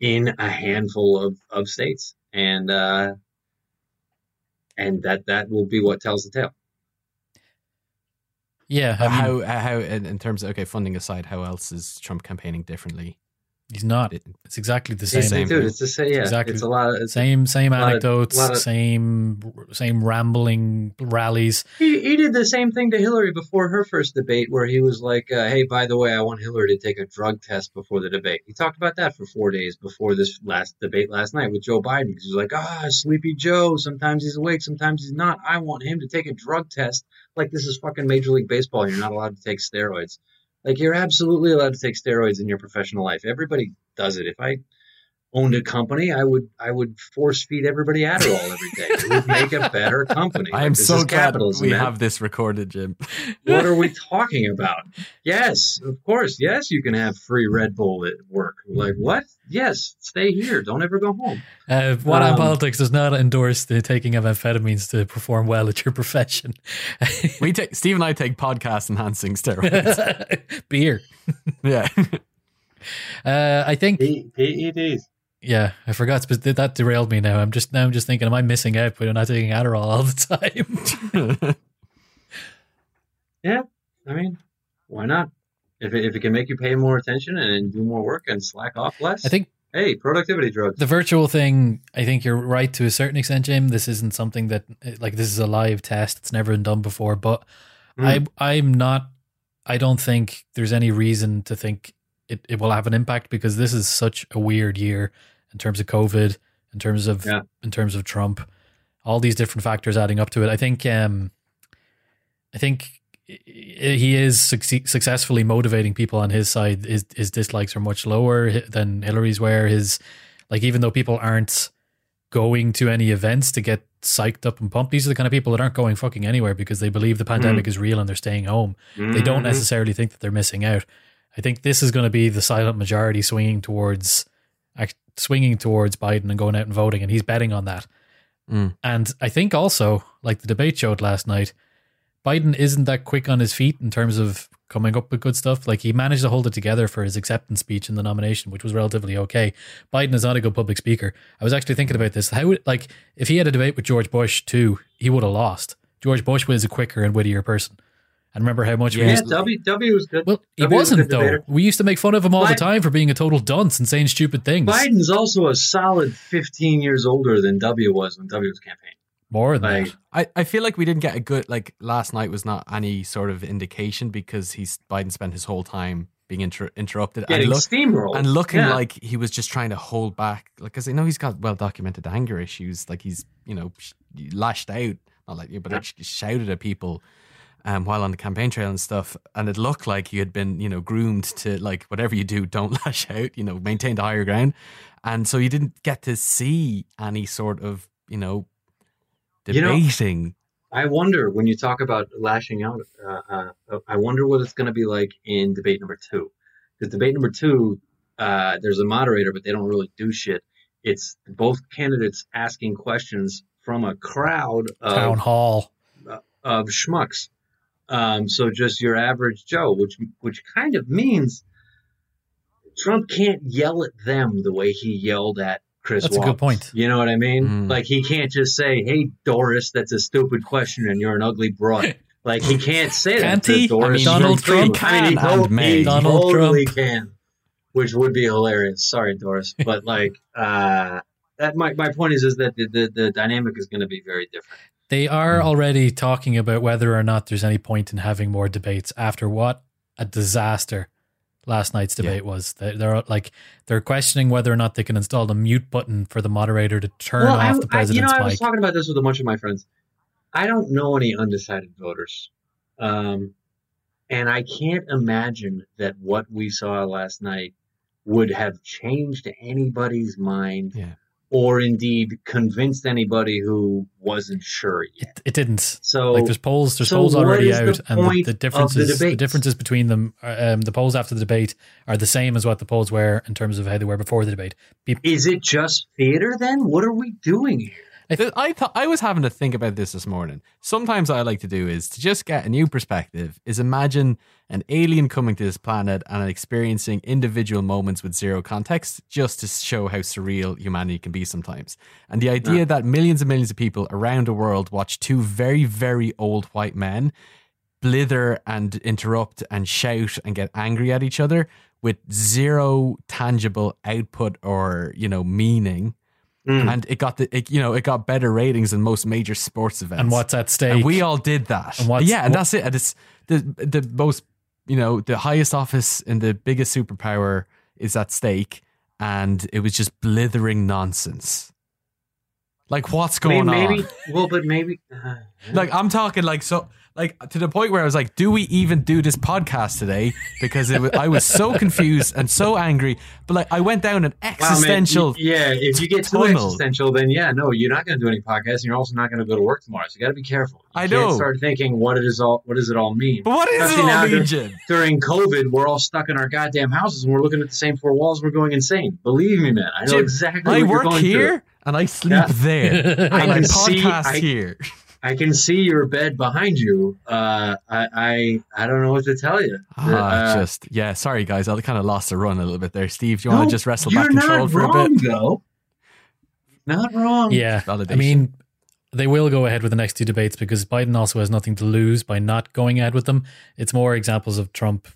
in a handful of, of states, and uh, and that that will be what tells the tale. Yeah. I mean, how uh, how in, in terms of okay funding aside, how else is Trump campaigning differently? he's not. It's exactly the Same, same. Same dude. thing. It's just yeah, Exactly. it's a lot. Of, it's Same, same lot of- anecdotes, of- same, same rambling rallies. He, he did the same thing to Hillary before her first debate, where he was like, uh, "Hey, by the way, I want Hillary to take a drug test before the debate." He talked about that for four days before this last debate last night with Joe Biden. He was like, "Ah, Sleepy Joe. Sometimes he's awake, sometimes he's not. I want him to take a drug test. Like this is fucking Major League Baseball. You're not allowed to take steroids. Like you're absolutely allowed to take steroids in your professional life. Everybody does it. If I owned a company, I would I would force feed everybody Adderall every day. It would make a better company. <laughs> I Like, am so is glad we man. have this recorded, Jim. <laughs> What are we talking about? Yes, of course. Yes, you can have free Red Bull at work. Like what? Yes, stay here. Don't ever go home. Uh, What on Um, politics does not endorse the taking of amphetamines to perform well at your profession. We <laughs> take Steve and I take podcast enhancing steroids. Beer. yeah, Uh, I think. P- PEDs. Yeah, I forgot. But that derailed me. Now I'm just now I'm just thinking, am I missing out by not taking Adderall all the <laughs> time? <laughs> Yeah, I mean, why not? If it, if it can make you pay more attention and do more work and slack off less, I think hey, productivity drugs. the virtual thing. I think you're right to a certain extent, Jim. This isn't something that like this is a live test. It's never been done before. But Mm. I I'm not. I don't think there's any reason to think it, it will have an impact because this is such a weird year in terms of COVID, in terms of Yeah. in terms of Trump, all these different factors adding up to it. I think um, I think he is succe- successfully motivating people on his side. His his dislikes are much lower than Hillary's. Where his like even though people aren't going to any events to get psyched up and pumped, these are the kind of people that aren't going fucking anywhere because they believe the pandemic is real and they're staying home they don't Mhm. necessarily think that they're missing out. I think this is going to be the silent majority swinging towards swinging towards Biden and going out and voting, and he's betting on that. Mm. And I think also, like the debate showed last night, Biden isn't that quick on his feet in terms of coming up with good stuff. Like he managed to hold it together for his acceptance speech in the nomination, which was relatively okay. Biden is not a good public speaker. I was actually thinking about this. How would like if he had a debate with George Bush too, he would have lost. George Bush was a quicker and wittier person. And remember how much we Yeah. Yeah, used W W was good. well, he W was a wasn't good though. debater. We used to make fun of him all the time for being a total dunce and saying stupid things. Biden's also a solid 15 years older than W was when W was campaigning. More than Like, that. I, I feel like we didn't get a good like last night was not any sort of indication because he's Biden spent his whole time being inter- interrupted and getting look steamrolled. and looking Yeah. like he was just trying to hold back like because I know he's got well documented anger issues like he's you know sh- lashed out not like you but like sh- shouted at people um, while on the campaign trail and stuff and it looked like you had been you know groomed to like whatever you do <laughs> don't lash out you know maintain the higher ground and so you didn't get to see any sort of you know You know, debating I wonder when you talk about lashing out. Uh, uh, I wonder what it's going to be like in debate number two. Because debate number two, uh, there's a moderator, but they don't really do shit. It's both candidates asking questions from a crowd Town of, hall. of schmucks. Um, so just your average Joe, which which kind of means Trump can't yell at them the way he yelled at Chris. That's a good point. You know what I mean? Mm. Like he can't just say, "Hey Doris, that's a stupid question, and you're an ugly broad." <laughs> Like he can't say that Can't to he? I Doris. mean, Donald Trump Trump I mean, he, can and to- may. he Donald totally Trump. can, which would be hilarious. Sorry, Doris, but like uh, that. My, my point is is that the the, the dynamic is going to be very different. They are Hmm. already talking about whether or not there's any point in having more debates after what a disaster last night's Yeah. debate was. They- They're like they're questioning whether or not they can install the mute button for the moderator to turn Well, off I, the I, you president's know, I was talking about this with a bunch of my friends. I don't know any undecided voters. Um, and I can't imagine that what we saw last night would have changed anybody's mind Yeah. Or indeed convinced anybody who wasn't sure yet. it, it didn't. So, like there's polls, there's so polls already the out, and the, the differences, the the, differences between them, uh, um, the polls after the debate are the same as what the polls were in terms of how they were before the debate. People, is it just theater then? What are we doing here? Th- I thought I was having to think about this this morning. Sometimes what I like to do is to just get a new perspective. Is imagine an alien coming to this planet and experiencing individual moments with zero context, just to show how surreal humanity can be sometimes. And the idea Yeah. that millions and millions of people around the world watch two very very old white men blither and interrupt and shout and get angry at each other with zero tangible output or you know meaning Mm. and it got the it, you know it got better ratings than most major sports events. and what's at stake? And we all did that. And what's- yeah, and that's it. And it's the the most you know the highest office and the biggest superpower is at stake, and it was just blithering nonsense. Like what's I mean, going maybe, on? well, but maybe. Uh, Like I'm talking like so like to the point where I was like, do we even do this podcast today? Because it was, I was so <laughs> confused and so angry. But like I went down an Wow, man, existential. yeah, if you get too tunnel. existential, then yeah, no, you're not going to do any podcasts, and you're also not going to go to work tomorrow. So you got to be careful. You I know. Start thinking what it is all. What does it all mean? but what is it all mean, Jim? During COVID, we're all stuck in our goddamn houses, and we're looking at the same four walls. We're going insane. Believe me, man. I know Jim, exactly. I what you're work going here through. and I sleep Yeah. there. <laughs> I and I can see- podcast I- here. <laughs> I can see your bed behind you. Uh, I, I, I don't know what to tell you. Ah, Uh, just yeah. Sorry, guys. I kind of lost the run a little bit there. Steve, do you no, want to just wrestle back control not for a bit? Though. Not wrong. Yeah, Validation. I mean, they will go ahead with the next two debates because Biden also has nothing to lose by not going ahead with them. It's more examples of Trump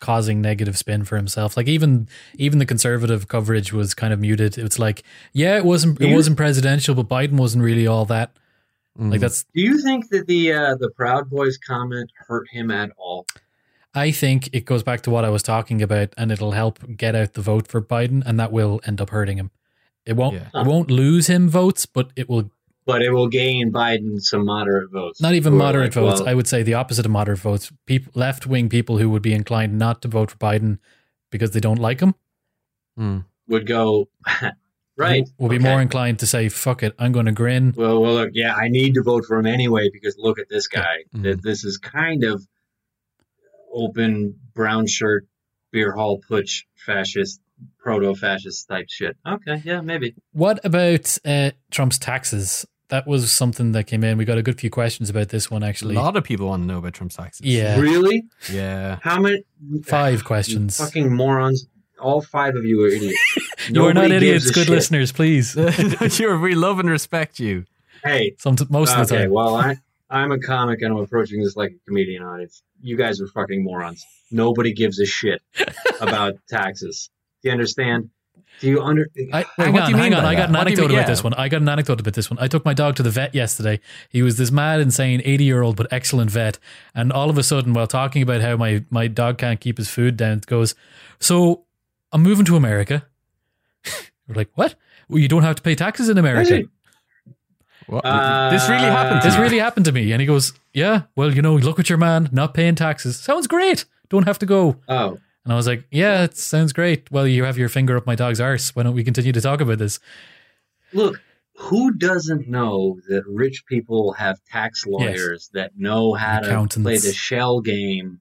causing negative spin for himself. Like even even the conservative coverage was kind of muted. It's like, yeah, it wasn't it wasn't presidential, but Biden wasn't really all that. Mm. Like that's Do you think that the uh, the Proud Boys comment hurt him at all? I think it goes back to what I was talking about, and it'll help get out the vote for Biden, and that will end up hurting him. It won't Yeah. it won't lose him votes, but it will But it will gain Biden some moderate votes. not even moderate like, votes. well, I would say the opposite of moderate votes. People, left wing people who would be inclined not to vote for Biden because they don't like him, Mm. would go <laughs> right. will be okay. more inclined to say, "Fuck it, I'm going to grin." Well, well, look, yeah, I need to vote for him anyway because look at this guy. Mhm. That this is kind of open brown shirt, beer hall putsch, fascist, proto fascist type shit. Okay, yeah, maybe. What about uh, Trump's taxes? That was something that came in. We got a good few questions about this one actually. A lot of people want to know about Trump's taxes. Yeah. Really? yeah. How many? Five You questions. fucking morons! All five of you are idiots. <laughs> You are not idiots, good shit. listeners. Please. <laughs> You're, we love and respect you. Hey, Some most of the time. okay, well, I I'm a comic and I'm approaching this like a comedian audience. You guys are fucking morons. Nobody gives a shit about <laughs> taxes. Do you understand? Do you under? I, Wait, hang what on, do you hang on. by I got an What anecdote mean- about yeah. this one. I got an anecdote about this one. I took my dog to the vet yesterday. He was this mad, insane, 80 year old, but excellent vet. And all of a sudden, while talking about how my, my dog can't keep his food down, it goes, So I'm moving to America. We're like, What? Well, you don't have to pay taxes in America. What? Uh, this really happened to This really happened to me. And he goes, Yeah, well, you know, look at your man, not paying taxes. Sounds great. Don't have to go. Oh, And I was like, Yeah, it sounds great. Well, you have your finger up my dog's arse. Why don't we continue to talk about this? look. Who doesn't know that rich people have tax lawyers that know how to play the shell game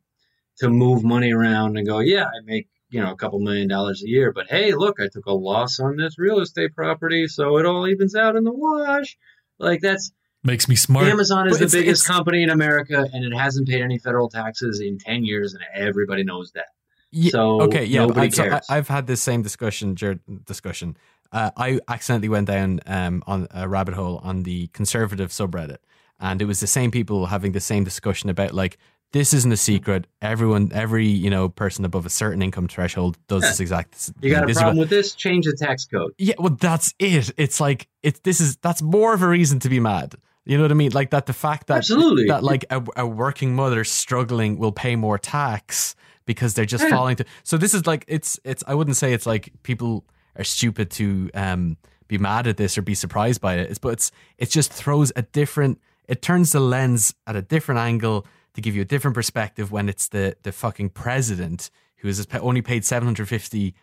to move money around and go, yeah, I make you know a couple million dollars a year, but hey, look, I took a loss on this real estate property, so it all evens out in the wash. Like that's Makes me smart. Amazon is But the it's- biggest it's- company in America, and it hasn't paid any federal taxes in ten years, and everybody knows that. Yeah, So, okay, yeah, nobody I've, so I, cares. I've had this same discussion. dur- Discussion. Uh, I accidentally went down um, on a rabbit hole on the conservative subreddit, and it was the same people having the same discussion about like this isn't a secret. Everyone, every you know person above a certain income threshold does Yeah. this exact. You got a problem with this? Change the tax code. yeah, well, that's it. It's like it's this is that's more of a reason to be mad. You know what I mean? Like that the fact that Absolutely. that like a, a working mother struggling will pay more tax because they're just Yeah. falling to so this is like it's it's I wouldn't say it's like people are stupid to um be mad at this or be surprised by it. It's but it's it just throws a different it turns the lens at a different angle to give you a different perspective when it's the the fucking president who has only paid 750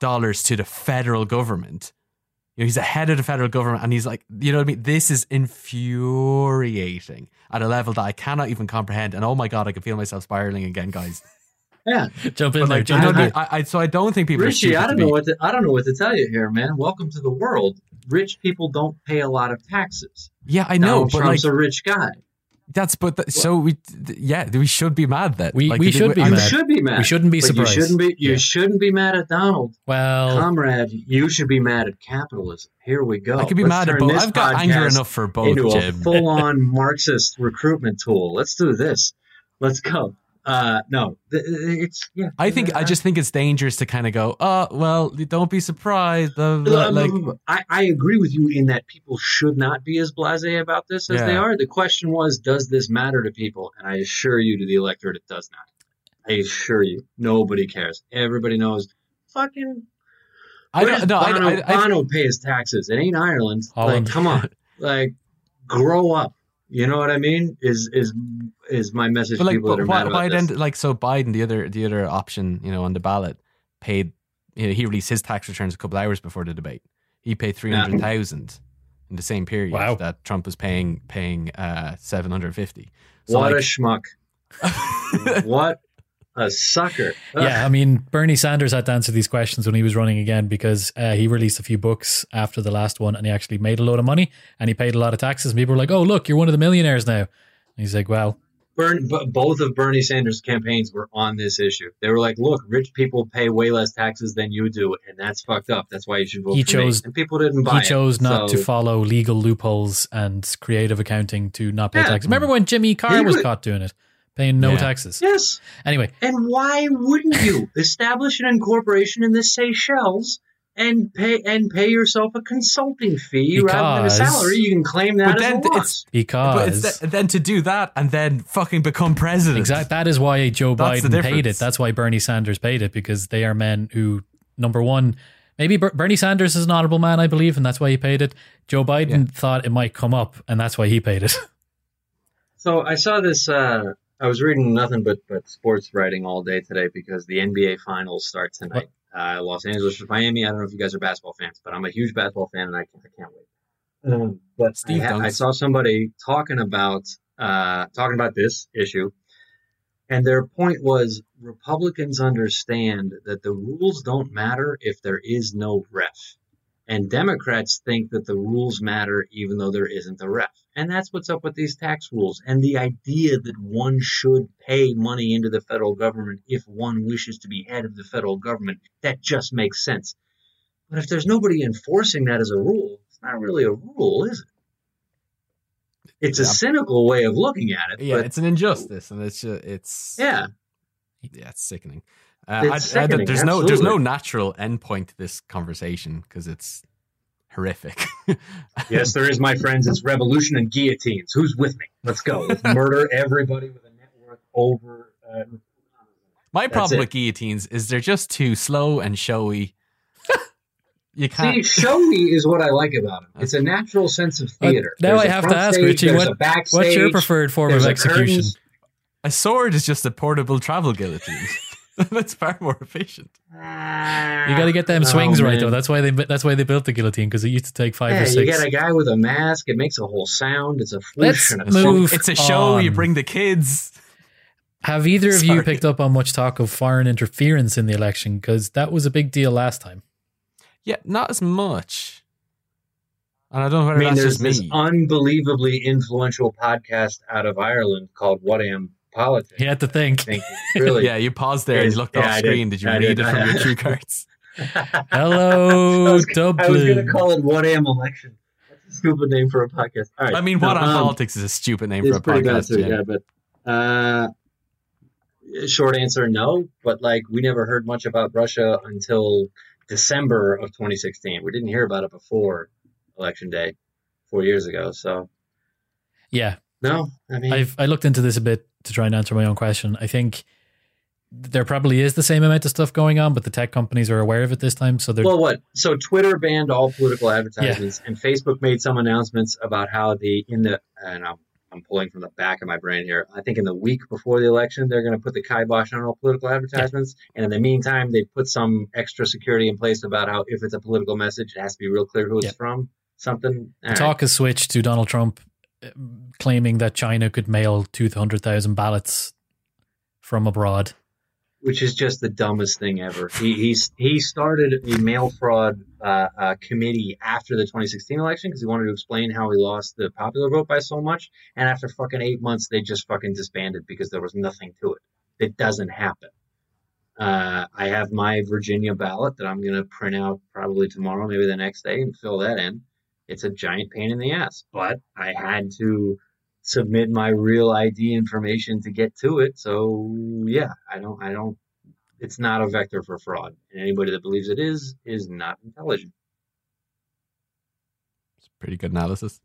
dollars to the federal government. You know, he's the head of the federal government, and he's like, you know what I mean? This is infuriating at a level that I cannot even comprehend. And oh my god, I can feel myself spiraling again, guys. <laughs> Yeah, Jump in But there. like, you Jump in I, I, I, so I don't think people Richie, stupid I don't know what to, I don't know what to tell you here, man. Welcome to the world. Rich people don't pay a lot of taxes. Yeah, I know, Donald but like Trump's a rich guy. That's but th- so we yeah, we should be mad that We- like, we did should be You I'm- mad. should be mad. We shouldn't be but surprised. You shouldn't be. You Yeah. shouldn't be mad at Donald, Well, comrade. You should be mad at capitalism. Here we go. I could be Let's mad at both. I've got anger enough for both, into a <laughs> full-on Marxist recruitment tool. Let's do this. Let's go. Uh, no, it's yeah. I think I just think it's dangerous to kind of go, oh well, don't be surprised. Blah, blah, blah," like I, I agree with you in that people should not be as blasé about this as they are. The question was, does this matter to people? And I assure you, to the electorate, it does not. I assure you, nobody cares. Everybody knows. Fucking I don't no, Bono, I, I, I, Bono pays taxes. It ain't Ireland. Like, come on, <laughs> like, grow up. You know what I mean? Is is is my message But to like, people that but are why, mad about why this? then? Like, so Biden, the other, the other option, you know, on the ballot, paid. You know, he released his tax returns a couple hours before the debate. He paid three hundred thousand in the same period Wow. that Trump was paying paying uh, seven hundred fifty. So what a schmuck! <laughs> what a sucker! yeah, I mean, Bernie Sanders had to answer these questions when he was running again because uh, he released a few books after the last one and he actually made a load of money and he paid a lot of taxes. And people were like, oh, look, you're one of the millionaires now. And he's like, well, Bern, b- both of Bernie Sanders' campaigns were on this issue. They were like, "Look, rich people pay way less taxes than you do, and that's fucked up. That's why you should vote He for chose- me." And people didn't buy he it. chose not So- to follow legal loopholes and creative accounting to not pay Yeah. taxes. Remember when Jimmy Carr He was would- caught doing it, paying no Yeah. taxes? Yes, Anyway, and why wouldn't you <laughs> establish an incorporation in the Seychelles and pay and pay yourself a consulting fee rather than a salary? You can claim that But as then a loss. it's but because it's th- then to do that and then fucking become president. Exactly. That is why Joe That's Biden paid it. That's why Bernie Sanders paid it because they are men who, number one, maybe Bernie Sanders is an honorable man, I believe, and that's why he paid it. Joe Biden Yeah. thought it might come up, and that's why he paid it. <laughs> So I saw this. Uh, I was reading nothing but but sports writing all day today because the NBA finals start tonight. Uh, Los Angeles versus Miami. I don't know if you guys are basketball fans, but I'm a huge basketball fan, and I can't, I can't wait. Um, but Steve I, ha- I saw somebody talking about uh, talking about this issue, and their point was Republicans understand that the rules don't matter if there is no ref. And Democrats think that the rules matter even though there isn't a ref. And that's what's up with these tax rules. And the idea that one should pay money into the federal government if one wishes to be head of the federal government, that just makes sense. But if there's nobody enforcing that as a rule, it's not really a rule, is it? It's a cynical way of looking at it. yeah, it's an injustice, and it's just, it's yeah. yeah, it's sickening. Uh, It's I- I- sickening, there's no there's no natural endpoint to this conversation because it's horrific. Yes, there is, my friends. It's revolution and guillotines. Who's with me? Let's go. Let's <laughs> murder everybody with a net worth over. Uh, My problem it. with guillotines is they're just too slow and showy. <laughs> You See, can't. showy is what I like about it. It's a natural sense of Uh, theater. now There's I a have to ask, stage, Richie, what- What's your preferred form of execution? curtains. A sword is just a portable travel guillotine. <laughs> <laughs> That's far more efficient. Ah. You got to get them Oh, swings right though. That's why they that's why they built the guillotine because it used to take five Yeah, or you six. get a guy with a mask. It makes a whole sound. It's a Let's and a move thump. It's a show. You bring the kids. Have either of you picked up on much talk of foreign interference in the election? Because that was a big deal last time. Yeah, not as much. And I don't know I mean, there's this me. unbelievably influential podcast out of Ireland called What Am Politics. You had to think. Think really. <laughs> yeah, you paused there and you looked Yeah, off I did. screen. Did, you I read did. it from your <laughs> cue cards? <laughs> Hello, I was, I was going Dublin. to call it What Am Election. That's a stupid name for a podcast. All right. I mean, No, what on um, politics is a stupid name for a podcast. too, Jim. yeah. But uh, short answer, no. But like, we never heard much about Russia until December of 2016. We didn't hear about it before election day, four years ago. So Yeah, No, I mean, I've I looked into this a bit to try and answer my own question. I think there probably is the same amount of stuff going on, but the tech companies are aware of it this time. So they're well, what? So Twitter banned all political advertisements, and Facebook made some announcements about how the in the and I'm I'm pulling from the back of my brain here. I think in the week before the election, they're going to put the kibosh on all political advertisements, and in the meantime, they put some extra security in place about how if it's a political message, it has to be real clear who it's Yeah. from. Something. the talk has switched to Donald Trump claiming that China could mail two hundred thousand ballots from abroad. which is just the dumbest thing ever. He he's, he started a mail fraud uh, uh, committee after the 2016 election because he wanted to explain how he lost the popular vote by so much. And after fucking eight months, they just fucking disbanded because there was nothing to it. It doesn't happen. Uh, I have my Virginia ballot that I'm going to print out probably tomorrow, maybe the next day, and fill that in. It's a giant pain in the ass, but I had to submit my real ID information to get to it. So yeah, I don't, I don't. It's not a vector for fraud, and anybody that believes it is is not intelligent. It's pretty good analysis.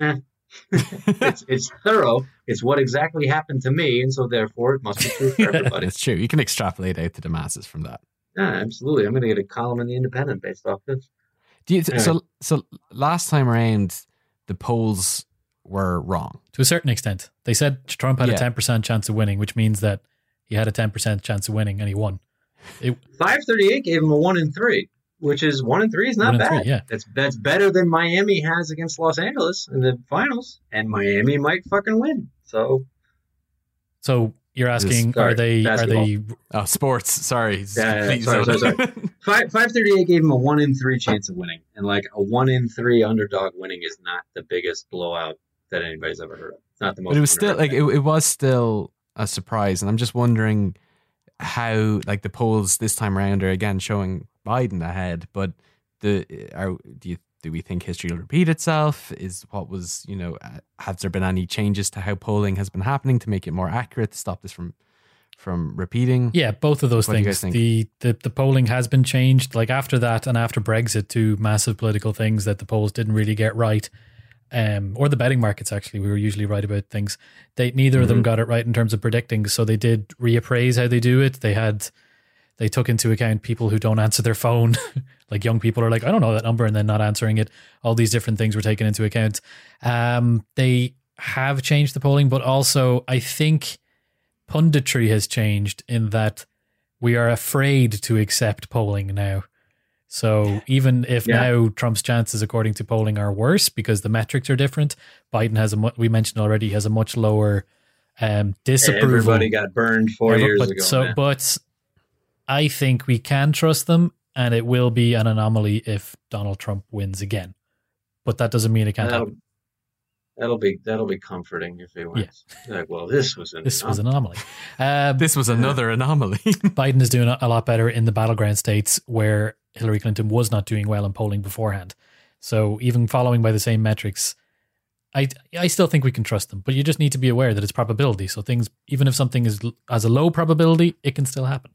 Eh. <laughs> it's it's thorough. It's what exactly happened to me, and so therefore it must be true for <laughs> everybody. it's true. You can extrapolate out to the masses from that. yeah, absolutely. I'm going to get a column in the Independent based off this. Do you, Yeah. so so last time around the polls were wrong. To a certain extent, they said Trump had a ten percent chance of winning, which means that he had a ten percent chance of winning, and he won. It, 538 gave him a one in three, which is one in three is not bad. three, yeah. That's that's better than Miami has against Los Angeles in the finals, and Miami might fucking win. So so you're asking, Sorry, are they are they Oh, sports. Sorry. Yeah, yeah, Please sorry, don't. sorry, <laughs> five five thirty eight gave him a one in three chance of winning, and like a one in three underdog winning is not the biggest blowout that anybody's ever heard of. It's not the most. but it was still unheard like it, it was still a surprise, and I'm just wondering how like the polls this time around are again showing Biden ahead, but the are do you do we think history will repeat itself? Is what was you know uh, have there been any changes to how polling has been happening to make it more accurate to stop this from from repeating? Yeah, both of those What things. The, the the polling has been changed. Like after that and after Brexit, two massive political things that the polls didn't really get right. Um, or the betting markets actually, we were usually right about things. They neither of them Mhm. got it right in terms of predicting. So they did reappraise how they do it. They had they took into account people who don't answer their phone. <laughs> like young people are like, I don't know that number, and then not answering it. All these different things were taken into account. Um, they have changed the polling, but also I think punditry has changed in that we are afraid to accept polling now. So even if Yeah. now Trump's chances, according to polling, are worse because the metrics are different, Biden has a we mentioned already has a much lower um, disapproval. Everybody got burned four Every- years but, ago. So, man. but I think we can trust them, and it will be an anomaly if Donald Trump wins again. But that doesn't mean it can't that'll, happen. that'll be that'll be comforting if he wins. Like, well, this was an This was an anomaly. Um, This was another <laughs> anomaly. <laughs> Biden is doing a a lot better in the battleground states where Hillary Clinton was not doing well in polling beforehand. So even following by the same metrics, I I still think we can trust them, but you just need to be aware that it's probability. So things, even if something is as a low probability, it can still happen.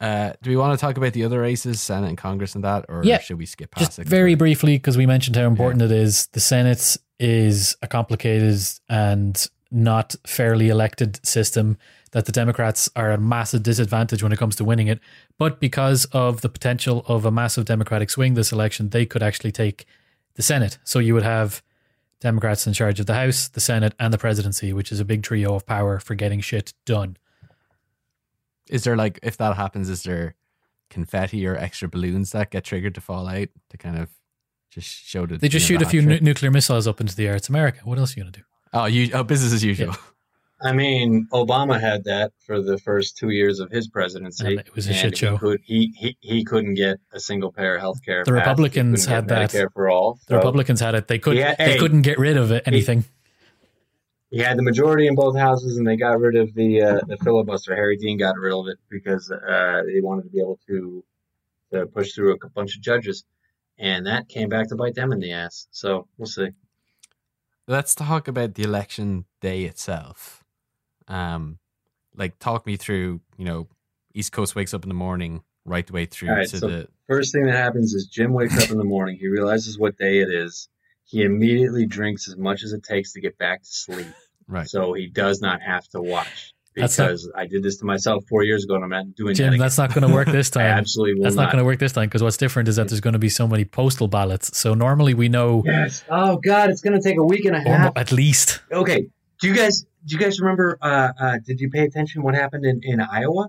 Uh, do we want to talk about the other races, Senate and Congress, and that, or Yeah. should we skip past Just it? very briefly, because we mentioned how important it is. The Senate is a complicated and not fairly elected system that the Democrats are a massive disadvantage when it comes to winning it. But because of the potential of a massive Democratic swing this election, they could actually take the Senate. So you would have Democrats in charge of the House, the Senate, and the presidency, which is a big trio of power for getting shit done. Is there like if that happens, is there confetti or extra balloons that get triggered to fall out to kind of just show that They just shoot a few hat nu- nuclear missiles up into the air. It's America. What else are you going to do? Oh, you oh business as usual. I mean, Obama had that for the first two years of his presidency. And it was a and shit show. He, could, he, he, he couldn't get a single payer of health care. The Republicans had that. Medicare for all. The Republicans had it. They could. Yeah, they hey. couldn't get rid of it. Anything. He had the majority in both houses, and they got rid of the uh, the filibuster. Harry Reid got rid of it because uh, they wanted to be able to to push through a bunch of judges, and that came back to bite them in the ass. So we'll see. Let's talk about the election day itself. Um, like talk me through. You know, East Coast wakes up in the morning, right the way through All right, to so- the First thing that happens is Jim wakes up in the morning. He realizes what day it is. He immediately drinks as much as it takes to get back to sleep. <laughs> Right. So he does not have to watch. That's not- Because I did this to myself four years ago and I'm not doing that. Jim, again. that's not going to work this <laughs> time. absolutely will That's not, not. going to work this time because what's different is that there's going to be so many postal ballots. So normally we know Yes. Oh God, it's gonna take a week and a half. at least. Okay. Do you guys do you guys remember uh, uh did you pay attention what happened in, in Iowa uh,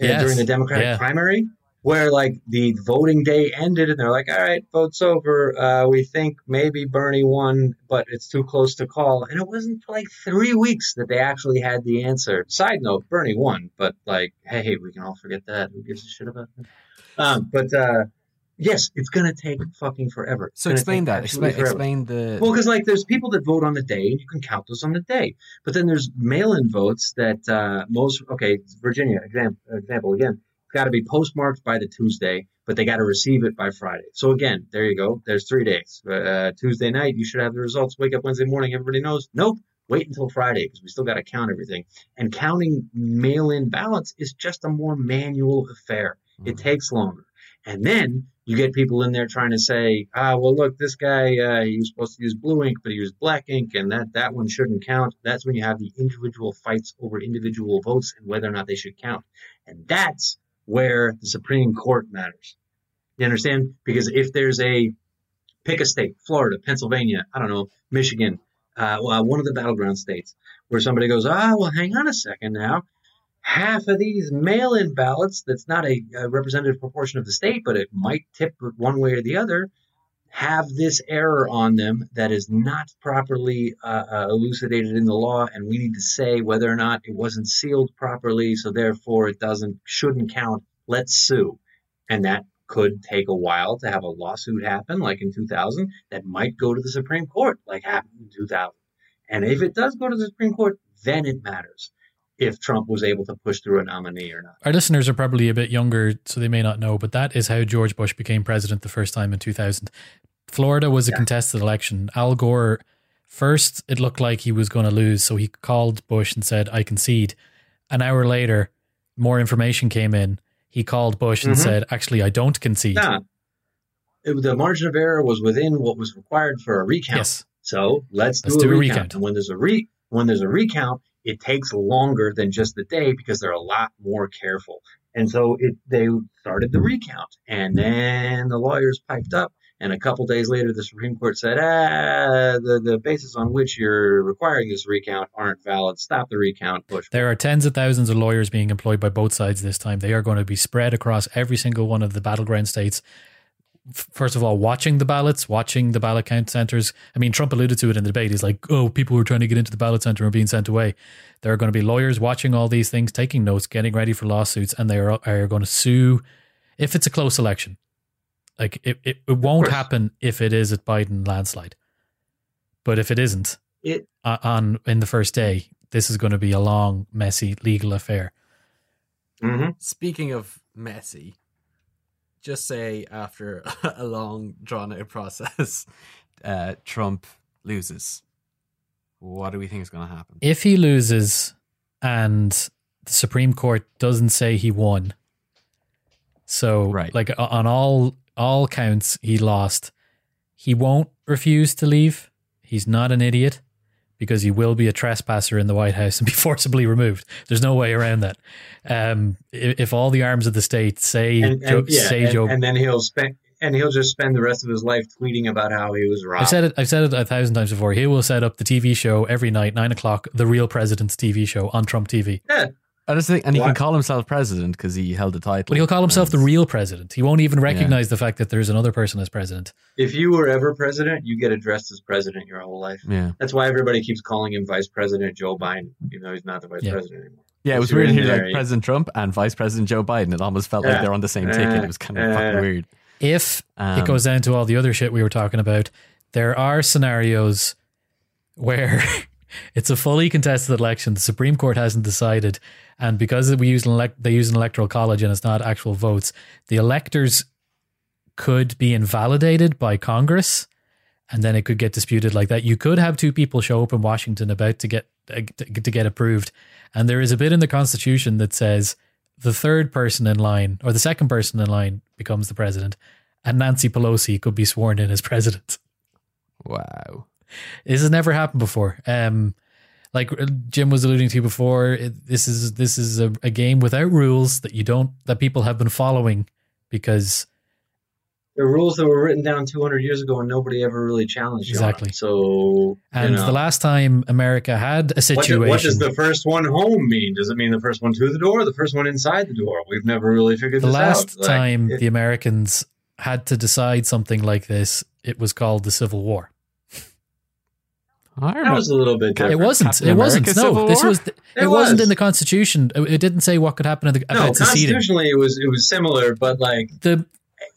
Yes. during the Democratic Yeah. primary? Where like the voting day ended and they're like, All right, vote's over. Uh, we think maybe Bernie won, but it's too close to call. And it wasn't for like three weeks that they actually had the answer. Side note, Bernie won, but like, hey, we can all forget that. Who gives a shit about that? Um, but uh yes, it's gonna take fucking forever. It's So explain that. Explain, explain the. Well, because like there's people that vote on the day, and you can count those on the day. But then there's mail-in votes that uh, most. Okay, Virginia example, example again. Got to be postmarked by the Tuesday, but they got to receive it by Friday. So again, there you go. There's three days. Uh, Tuesday night, you should have the results. Wake up Wednesday morning, everybody knows. Nope. Wait until Friday because we still got to count everything. And counting mail-in ballots is just a more manual affair. It takes longer. And then you get people in there trying to say, ah, well, look, this guy, uh, he was supposed to use blue ink, but he used black ink, and that, that one shouldn't count. That's when you have the individual fights over individual votes and whether or not they should count. And that's where the Supreme Court matters. You understand? Because if there's a, pick a state, Florida, Pennsylvania, I don't know, Michigan, uh, well, one of the battleground states, where somebody goes, ah, well, hang on a second now half of these mail-in ballots that's not a, a representative proportion of the state but it might tip one way or the other have this error on them that is not properly uh, uh, elucidated in the law and we need to say whether or not it wasn't sealed properly so therefore it doesn't shouldn't count. Let's sue. And that could take a while to have a lawsuit happen like in 2000 that might go to the supreme court like happened in 2000 and if it does go to the supreme court then it matters if Trump was able to push through a nominee or not. Our listeners are probably a bit younger, so they may not know, but that is how George Bush became president the first time in 2000. Florida was a Yeah. contested election. Al Gore, first, it looked like he was going to lose, so he called Bush and said, I concede. An hour later, more information came in. He called Bush and Mhm. said, Actually, I don't concede. Nah, it, the margin of error was within what was required for a recount. Yes. So let's, Let's do, a, do a recount. recount. And when there's a re when there's a recount, it takes longer than just the day because they're a lot more careful. And so it they started the recount, and then the lawyers piped up. And a couple days later, the Supreme Court said, "Ah, the the basis on which you're requiring this recount aren't valid. Stop the recount." Bush. There are tens of thousands of lawyers being employed by both sides this time. They are going to be spread across every single one of the battleground states. F- First of all, watching the ballots, watching the ballot count centers. I mean, Trump alluded to it in the debate. He's like, oh, people who are trying to get into the ballot center are being sent away. There are going to be lawyers watching all these things, taking notes, getting ready for lawsuits, and they are, are going to sue if it's a close election. Like, it, it, it won't happen if it is a Biden landslide. But if it isn't, It uh, on in the first day, this is going to be a long, messy legal affair. mhm. Speaking of messy, just say after <laughs> a long, drawn out process, <laughs> uh, Trump loses. What do we think is going to happen? If he loses and the Supreme Court doesn't say he won, so Right. like on all all counts he lost, he won't refuse to leave. He's not an idiot because he will be a trespasser in the White House and be <laughs> forcibly removed. There's no way around that. Um, if, if all the arms of the state say and, Joe, and, yeah, say and, Joe and then he'll spend and he'll just spend the rest of his life tweeting about how he was robbed. I've said it. I've said it a thousand times before. He will set up the TV show every night, nine o'clock, the Real President's TV show on Trump TV. Yeah, I just think, and he Why- can call himself president because he held the title. But he'll call himself the real president. He won't even recognize the fact that there's another person as president. if you were ever president, you get addressed as president your whole life. Yeah, That's why everybody keeps calling him Vice President Joe Biden, even though he's not the Vice Yeah. President anymore. yeah. It was weird to hear like President Trump and Vice President Joe Biden. It almost felt like they're on the same ticket. It was kind of Uh, fucking uh, weird. If Um, it goes down to all the other shit we were talking about, there are scenarios where <laughs> it's a fully contested election. The Supreme Court hasn't decided, and because we use an elect, they use an electoral college and it's not actual votes, the electors could be invalidated by Congress, and then it could get disputed like that. You could have two people show up in Washington about to get to get approved, and there is a bit in the Constitution that says the third person in line or the second person in line becomes the president, and Nancy Pelosi could be sworn in as president. Wow. This has never happened before. Um, like Jim was alluding to before, it, this is this is a, a game without rules that you don't that people have been following because The rules that were written down 200 years ago and nobody ever really challenged Exactly. them. So, and know, the last time America had a what, do- situation, what does the first one home mean? Does it mean the first one to the door or the first one inside the door? We've never really figured the this out. The last out. Like, time it- the Americans had to decide something like this, it was called the Civil War. I that was a little bit It wasn't. Captain it wasn't. America No, Civil this was. It, It wasn't in the Constitution. It, didn't say what could happen at the, No, constitutionally it was it was similar, but like The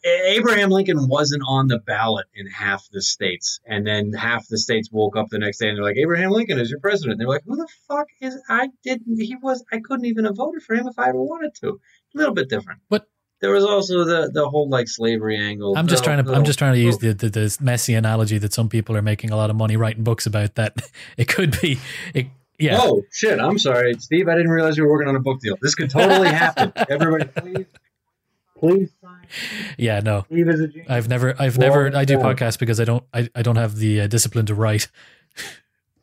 Abraham Lincoln wasn't on the ballot in half the states, and then half the states woke up the next day and they're like, "Abraham Lincoln is your president." And they're like, "Who the fuck is? I didn't. He was. I couldn't even have voted for him if I wanted to." A little bit different. But- there was also the the whole like slavery angle. I'm just trying to. I'm just trying to use the, the the messy analogy that some people are making a lot of money writing books about. That <laughs> it could be. It, yeah. Oh shit! I'm sorry, Steve. I didn't realize you were working on a book deal. This could totally happen. <laughs> Everybody, please, please sign. Yeah. No. Steve is a genius. I've never. I've Well, never. I do podcasts because I don't. I, I don't have the uh, discipline to write.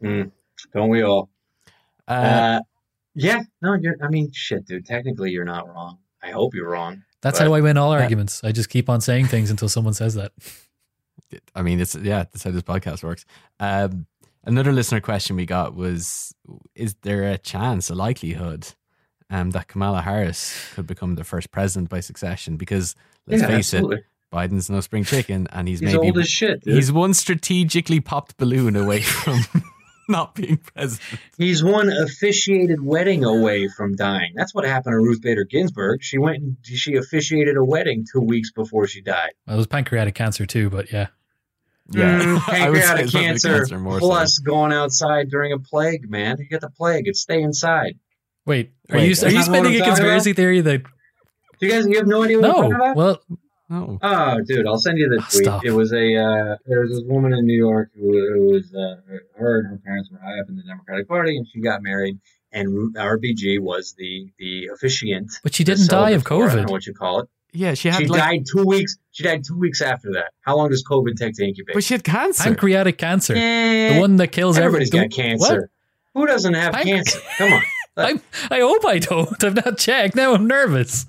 Mm, don't we all? Uh, Uh, yeah, no, you're. I mean, shit, dude. Technically, you're not wrong. I hope you're wrong. That's But- how I win all Uh, arguments. I just keep on saying things until someone says that. <laughs> I mean, it's yeah, that's how this podcast works. Um, another listener question we got was: Is there a chance, a likelihood, um, that Kamala Harris could become the first president by succession? Because let's yeah, face absolutely. it, Biden's no spring chicken, and he's, He's maybe old as shit. Dude. he's one strategically popped balloon away <laughs> from <laughs> not being president. He's one officiated wedding away from dying. That's what happened to Ruth Bader Ginsburg. She went and she officiated a wedding two weeks before she died. Well, it was pancreatic cancer too, but yeah. Yeah, Mm, <laughs> I would say pancreatic it's probably cancer, more so. plus going outside during a plague. Man, you get the plague. It's stay inside. Wait, are Wait, you that's are you not spinning a talking conspiracy theory that Do you guys? You have no idea what I'm talking no? about? Well, Oh, Oh, dude, I'll send you the tweet. stop. It was a uh, there was this woman in New York who, who was uh, her and her parents were high up in the Democratic Party, and she got married. And RBG was the the officiant. but she didn't die of celebrant for I don't know COVID. what you call it. yeah, she had She like, died two weeks. She died two weeks after that. How long does COVID take to incubate? but she had cancer. Pancreatic cancer, Eh, the one that kills everybody's every- got the- cancer. Who doesn't have Panc- cancer? Come on. <laughs> I I hope I don't. I've not checked. Now I'm nervous.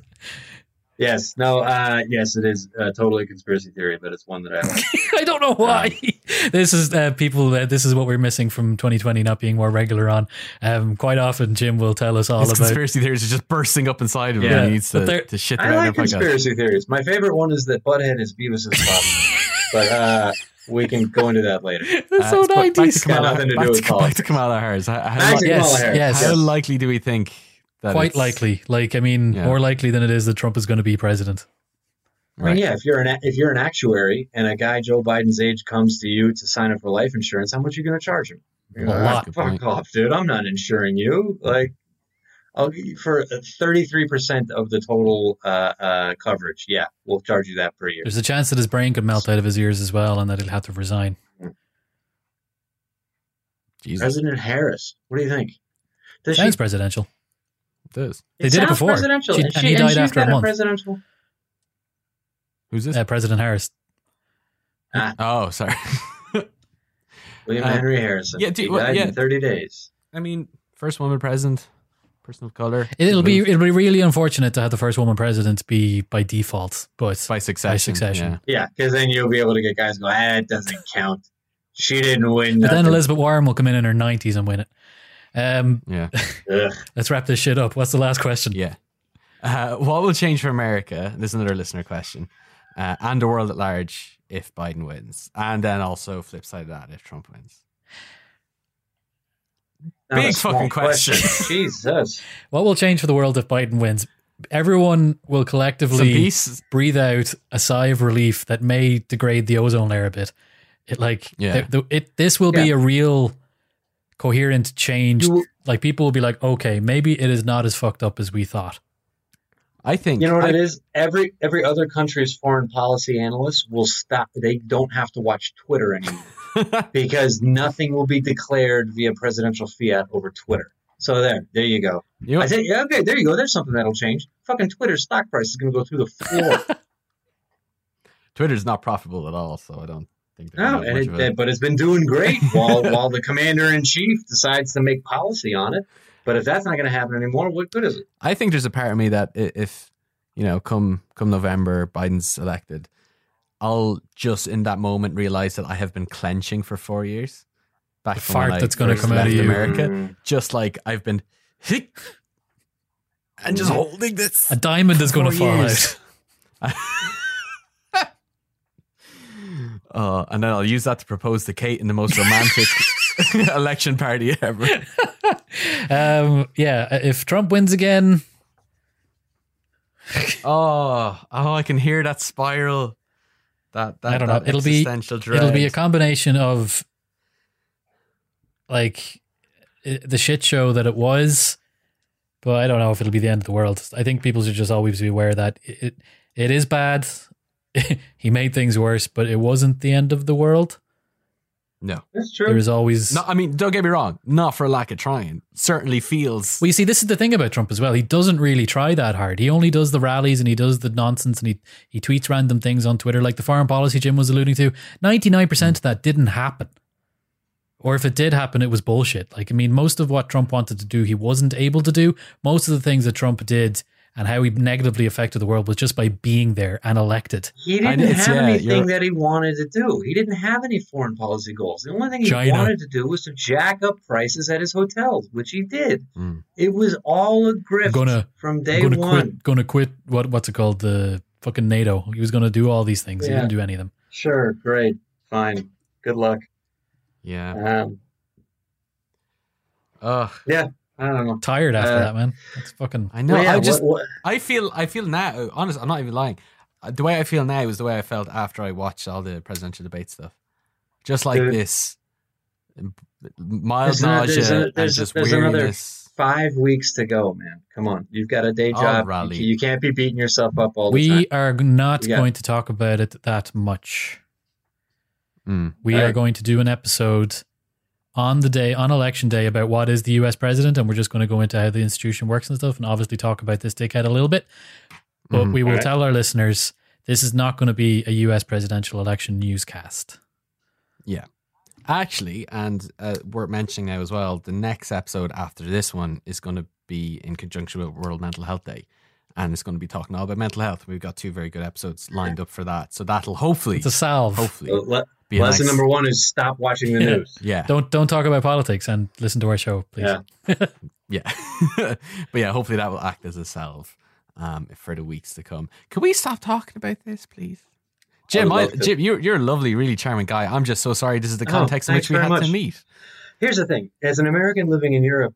Yes. No. Uh, yes, it is uh, totally a conspiracy theory, but it's one that I like. <laughs> I don't know why. <laughs> this is uh, people. Uh, this is what we're missing from 2020 not being more regular on. Um, quite often, Jim will tell us all His about. conspiracy theories are just bursting up inside of him. Yeah, and he needs to, to shit I around like our podcast. conspiracy theories. My favorite one is that Butthead is Beavis' <laughs> father. but uh, we can go into that later. That's so Uh, but back to 90s. Kamala, nothing to do back, with to, back to. Kamala Harris. How, how, Back yes, Kamala yes. how likely do we think that Quite likely. Like I mean, Yeah. more likely than it is that Trump is going to be president. I mean, yeah, if you're an if you're an actuary and a guy Joe Biden's age comes to you to sign up for life insurance, how much are you going to charge him? You're A like, lot. Fuck point. off, dude. I'm not insuring you. Like, I'll give you for 33 percent of the total uh, uh, coverage. Yeah, we'll charge you that per year. There's a chance that his brain could melt out of his ears as well, and that he'll have to resign. Jesus, President Harris, what do you think? Does Sounds she, presidential. It does. They did it before. Presidential, She- and, and she, he died after a got month. Presidential. Who's this? Uh, President Harris. oh, sorry. <laughs> William Uh, Henry Harrison. yeah, do- he well, died yeah. in 30 days. I mean, first woman president, person of color. It'll be it'll be really unfortunate to have the first woman president be by default, but by succession. By succession. Yeah, because then you'll be able to get guys go, ah, it doesn't count. She didn't win. but then. Elizabeth Warren will come in in her nineties and win it. Um, Yeah, let's wrap this shit up. What's the last question? yeah. Uh, what will change for America? This is another listener question, uh, and the world at large if Biden wins, and then also flip side of that if Trump wins. Not Big fucking question. <laughs> Jesus. What will change for the world if Biden wins? Everyone will collectively breathe out a sigh of relief that may degrade the ozone layer a bit. It like Yeah. the, the, it this will be a real coherent change. You- like people will be like, okay, maybe it is not as fucked up as we thought. I think You know what I, it is? Every every other country's foreign policy analysts will stop. They don't have to watch Twitter anymore <laughs> because nothing will be declared via presidential fiat over Twitter. So there, there you go. You know, I think, yeah, okay, there you go. There's something that'll change. Fucking Twitter stock price is going to go through the floor. <laughs> Twitter's not profitable at all, so I don't. Think they're No, and it, it- but it's been doing great <laughs> while while the commander in chief decides to make policy on it. But if that's not going to happen anymore, what good is it? I think there's a part of me that if you know, come come November, Biden's elected, I'll just in that moment realize that I have been clenching for four years. Back The from when fart that's gonna come out of you. America, Mm. just like I've been, <laughs> and just holding this. A diamond is going to fall years. out. <laughs> Uh, and then I'll use that to propose to Kate in the most romantic <laughs> <laughs> election party ever. <laughs> Um, yeah, if Trump wins again, Oh, oh, I can hear that spiral. That, that I don't know. It'll be- dread. it'll be a combination of like the shit show that it was, but I don't know if it'll be the end of the world. I think people should just always be aware that it it is bad. <laughs> he made things worse, but it wasn't the end of the world. no. That's true. There is always No, I mean, don't get me wrong. Not for lack of trying. Certainly feels. Well, you see, this is the thing about Trump as well. He doesn't really try that hard. He only does the rallies and he does the nonsense and he, he tweets random things on Twitter, like the foreign policy Jim was alluding to. 99% of that didn't happen. Or if it did happen, it was bullshit. Like, I mean, most of what Trump wanted to do, he wasn't able to do. Most of the things that Trump did and how he negatively affected the world was just by being there and elected. He I- didn't have yeah, anything you're- that he wanted to do. He didn't have any foreign policy goals. The only thing he China. wanted to do was to jack up prices at his hotels, which he did. Mm. It was all a grift Gonna- from day gonna one. quit, gonna quit, what, what's it called? The fucking NATO. He was going to do all these things. He didn't do any of them. Sure, great, fine, good luck. Yeah. Um, Ugh. I don't know. Tired after Uh, that, man. That's fucking. I know. Well, yeah, I just. what- what- I feel. I feel now. Honest. I'm not even lying. Uh, The way I feel now is the way I felt after I watched all the presidential debate stuff. Just like Dude. this, m- mild There's not- nausea there's a- and there's- just there's another- weariness. five weeks to go, man. Come on, you've got a day job. rally. You, you can't be beating yourself up all the time. We are not We got- going to talk about it that much. Mm. We All are right. going to do an episode on the day, on election day, about what is the US president, and we're just going to go into how the institution works and stuff, and obviously talk about this dickhead a little bit. But Mhm. we will All right. tell our listeners this is not going to be a US presidential election newscast. Yeah. Actually, and uh, worth mentioning now as well, the next episode after this one is going to be in conjunction with World Mental Health Day. And it's going to be talking all about mental health. We've got two very good episodes lined up for that. So that'll hopefully, It's a salve. hopefully So le- be a lesson nice- number one is stop watching the Yeah. <laughs> news. Yeah. Don't don't talk about politics and listen to our show, please. Yeah. <laughs> Yeah. <laughs> but yeah, hopefully that will act as a salve um, for the weeks to come. Can we stop talking about this, please? Jim, would I. Jim, you're you're a lovely, really charming guy. I'm just so sorry. This is the Oh, context in which we very had to meet. Here's the thing: as an American living in Europe,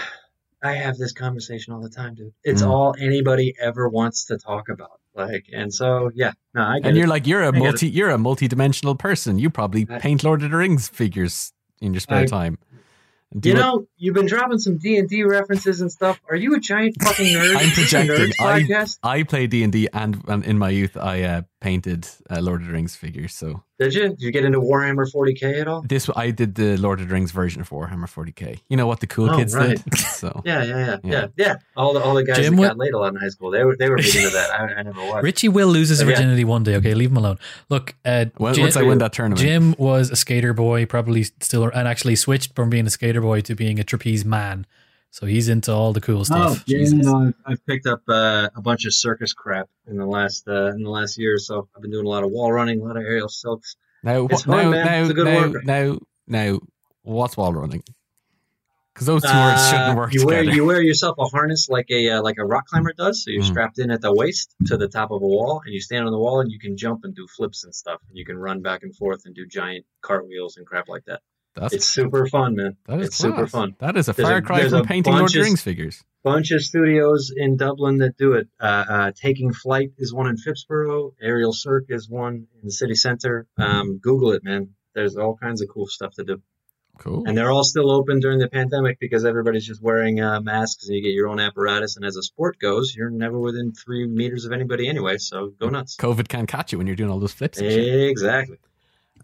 <sighs> I have this conversation all the time, dude. It's Mm. all anybody ever wants to talk about. Like, and so yeah, no, I get And it. you're like you're a multi you're a multi-dimensional person. You probably I- paint Lord of the Rings figures in your spare I- time. Do you it- know, you've been dropping some D and D references and stuff. Are you a giant fucking <laughs> nerd? I'm Is this a projecting. I? I play D and D, and and in my youth, I uh, painted uh, Lord of the Rings figures. So Did you? Did you get into Warhammer 40k at all? this I did the Lord of the Rings version of Warhammer 40k. You know what the cool Oh, kids right. did. <laughs> So <laughs> Yeah, yeah, yeah, Yeah. yeah, yeah. All the all the guys Jim, that what- got laid a lot in high school, they were they were big into that. I, I never watched. Richie will lose his But yeah. virginity one day. Okay, leave him alone. Look, uh, when, Jim, once I win that tournament, Jim was a skater boy, probably still, and actually switched from being a skater boy to being a trapeze man. So he's into all the cool stuff. Oh, stuff. yeah, Jesus. no, I've, I've picked up uh, a bunch of circus crap in the last uh, in the last year or so. I've been doing a lot of wall running, a lot of aerial silks. now It's wh- now man. now It's a good now, workout. now now what's wall running? Because those two words shouldn't Uh, work you together. wear you wear yourself a harness like a uh, like a rock climber does. So you're Mhm. strapped in at the waist to the top of a wall, and you stand on the wall, and you can jump and do flips and stuff. and You can run back and forth and do giant cartwheels and crap like that. That's It's super fun, man. that is it's super fun. That is a There's far a- cry from painting Lord of the Rings figures. bunch of studios in Dublin that do it. Uh, uh, Taking Flight is one in Phibsborough. Aerial Cirque is one in the city center. Um, Google it, man. There's all kinds of cool stuff to do. Cool. And they're all still open during the pandemic because everybody's just wearing uh, masks and you get your own apparatus. And as a sport goes, you're never within three meters of anybody anyway. So go nuts. COVID can't catch you when you're doing all those flips. Exactly.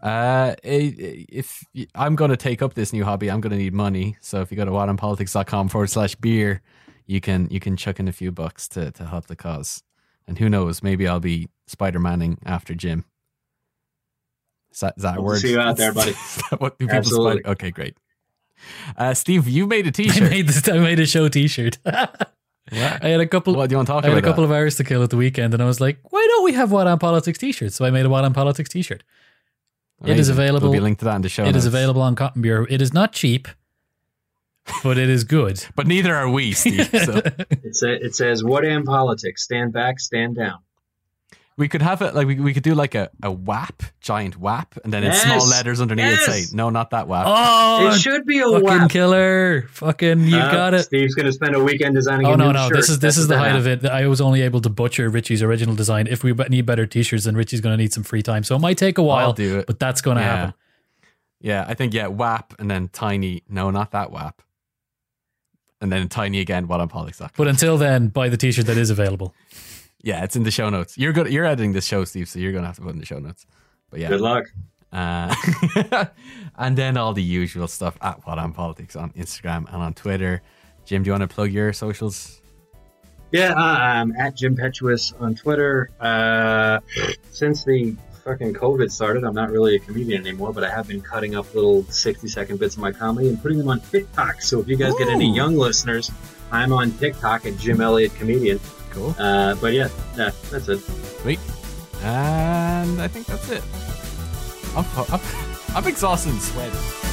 Uh, i- if y- I'm going to take up this new hobby, I'm going to need money. So if you go to whatonpolitics.com forward slash beer, you can you can chuck in a few bucks to to help the cause. And who knows, maybe I'll be Spider Manning after Jim. Is that, is that a Hope word? see you out there, <laughs> buddy. What do people Absolutely. spell? Okay, great. Uh, Steve, you made a <laughs> T-shirt. made this. I made a show T-shirt. <laughs> I had a couple. what do you want to talk I had a about? couple of hours to kill at the weekend, and I was like, "Why don't we have What on Politics T-shirts?" So I made a What on Politics T-shirt. That? it is available- There'll be a link to that in the show. It is notes. available on Cotton Bureau. It is not cheap, but it is good. <laughs> but neither are we, Steve. So <laughs> It, sa- it says, "What am politics? Stand back, stand down." We could have it like we, we could do like a, a WAP, giant WAP, and then in small letters underneath it say, "No, not that WAP." oh, it should be a fucking WAP. killer! Fucking, you Uh, got it. Steve's going to spend a weekend designing. Oh a no, new no! shirt. This is this That's is the height of it. I was only able to butcher Richie's original design. If we need better T-shirts, then Richie's going to need some free time. So it might take a while, I'll do it. but that's going to yeah. happen. Yeah, I think yeah, WAP and then tiny. No, not that WAP. And then tiny again. What on politics? But until then, buy the T-shirt that is available. Yeah, it's in the show notes. You're good. You're editing this show, Steve, so you're gonna have to put it in the show notes. But yeah, Good luck. Uh, <laughs> and then all the usual stuff at What on Politics on Instagram and on Twitter. Jim, do you want to plug your socials? Yeah, uh, I'm at Jim Petuous on Twitter. Uh, since the fucking COVID started, I'm not really a comedian anymore, but I have been cutting up little 60 second bits of my comedy and putting them on TikTok. So if you guys get any young listeners, I'm on TikTok at Jim Elliott Comedian. Cool. Uh, but yeah, yeah, that's it. Sweet. And I think that's it. I'm, I'm, <laughs> I'm exhausted and sweating.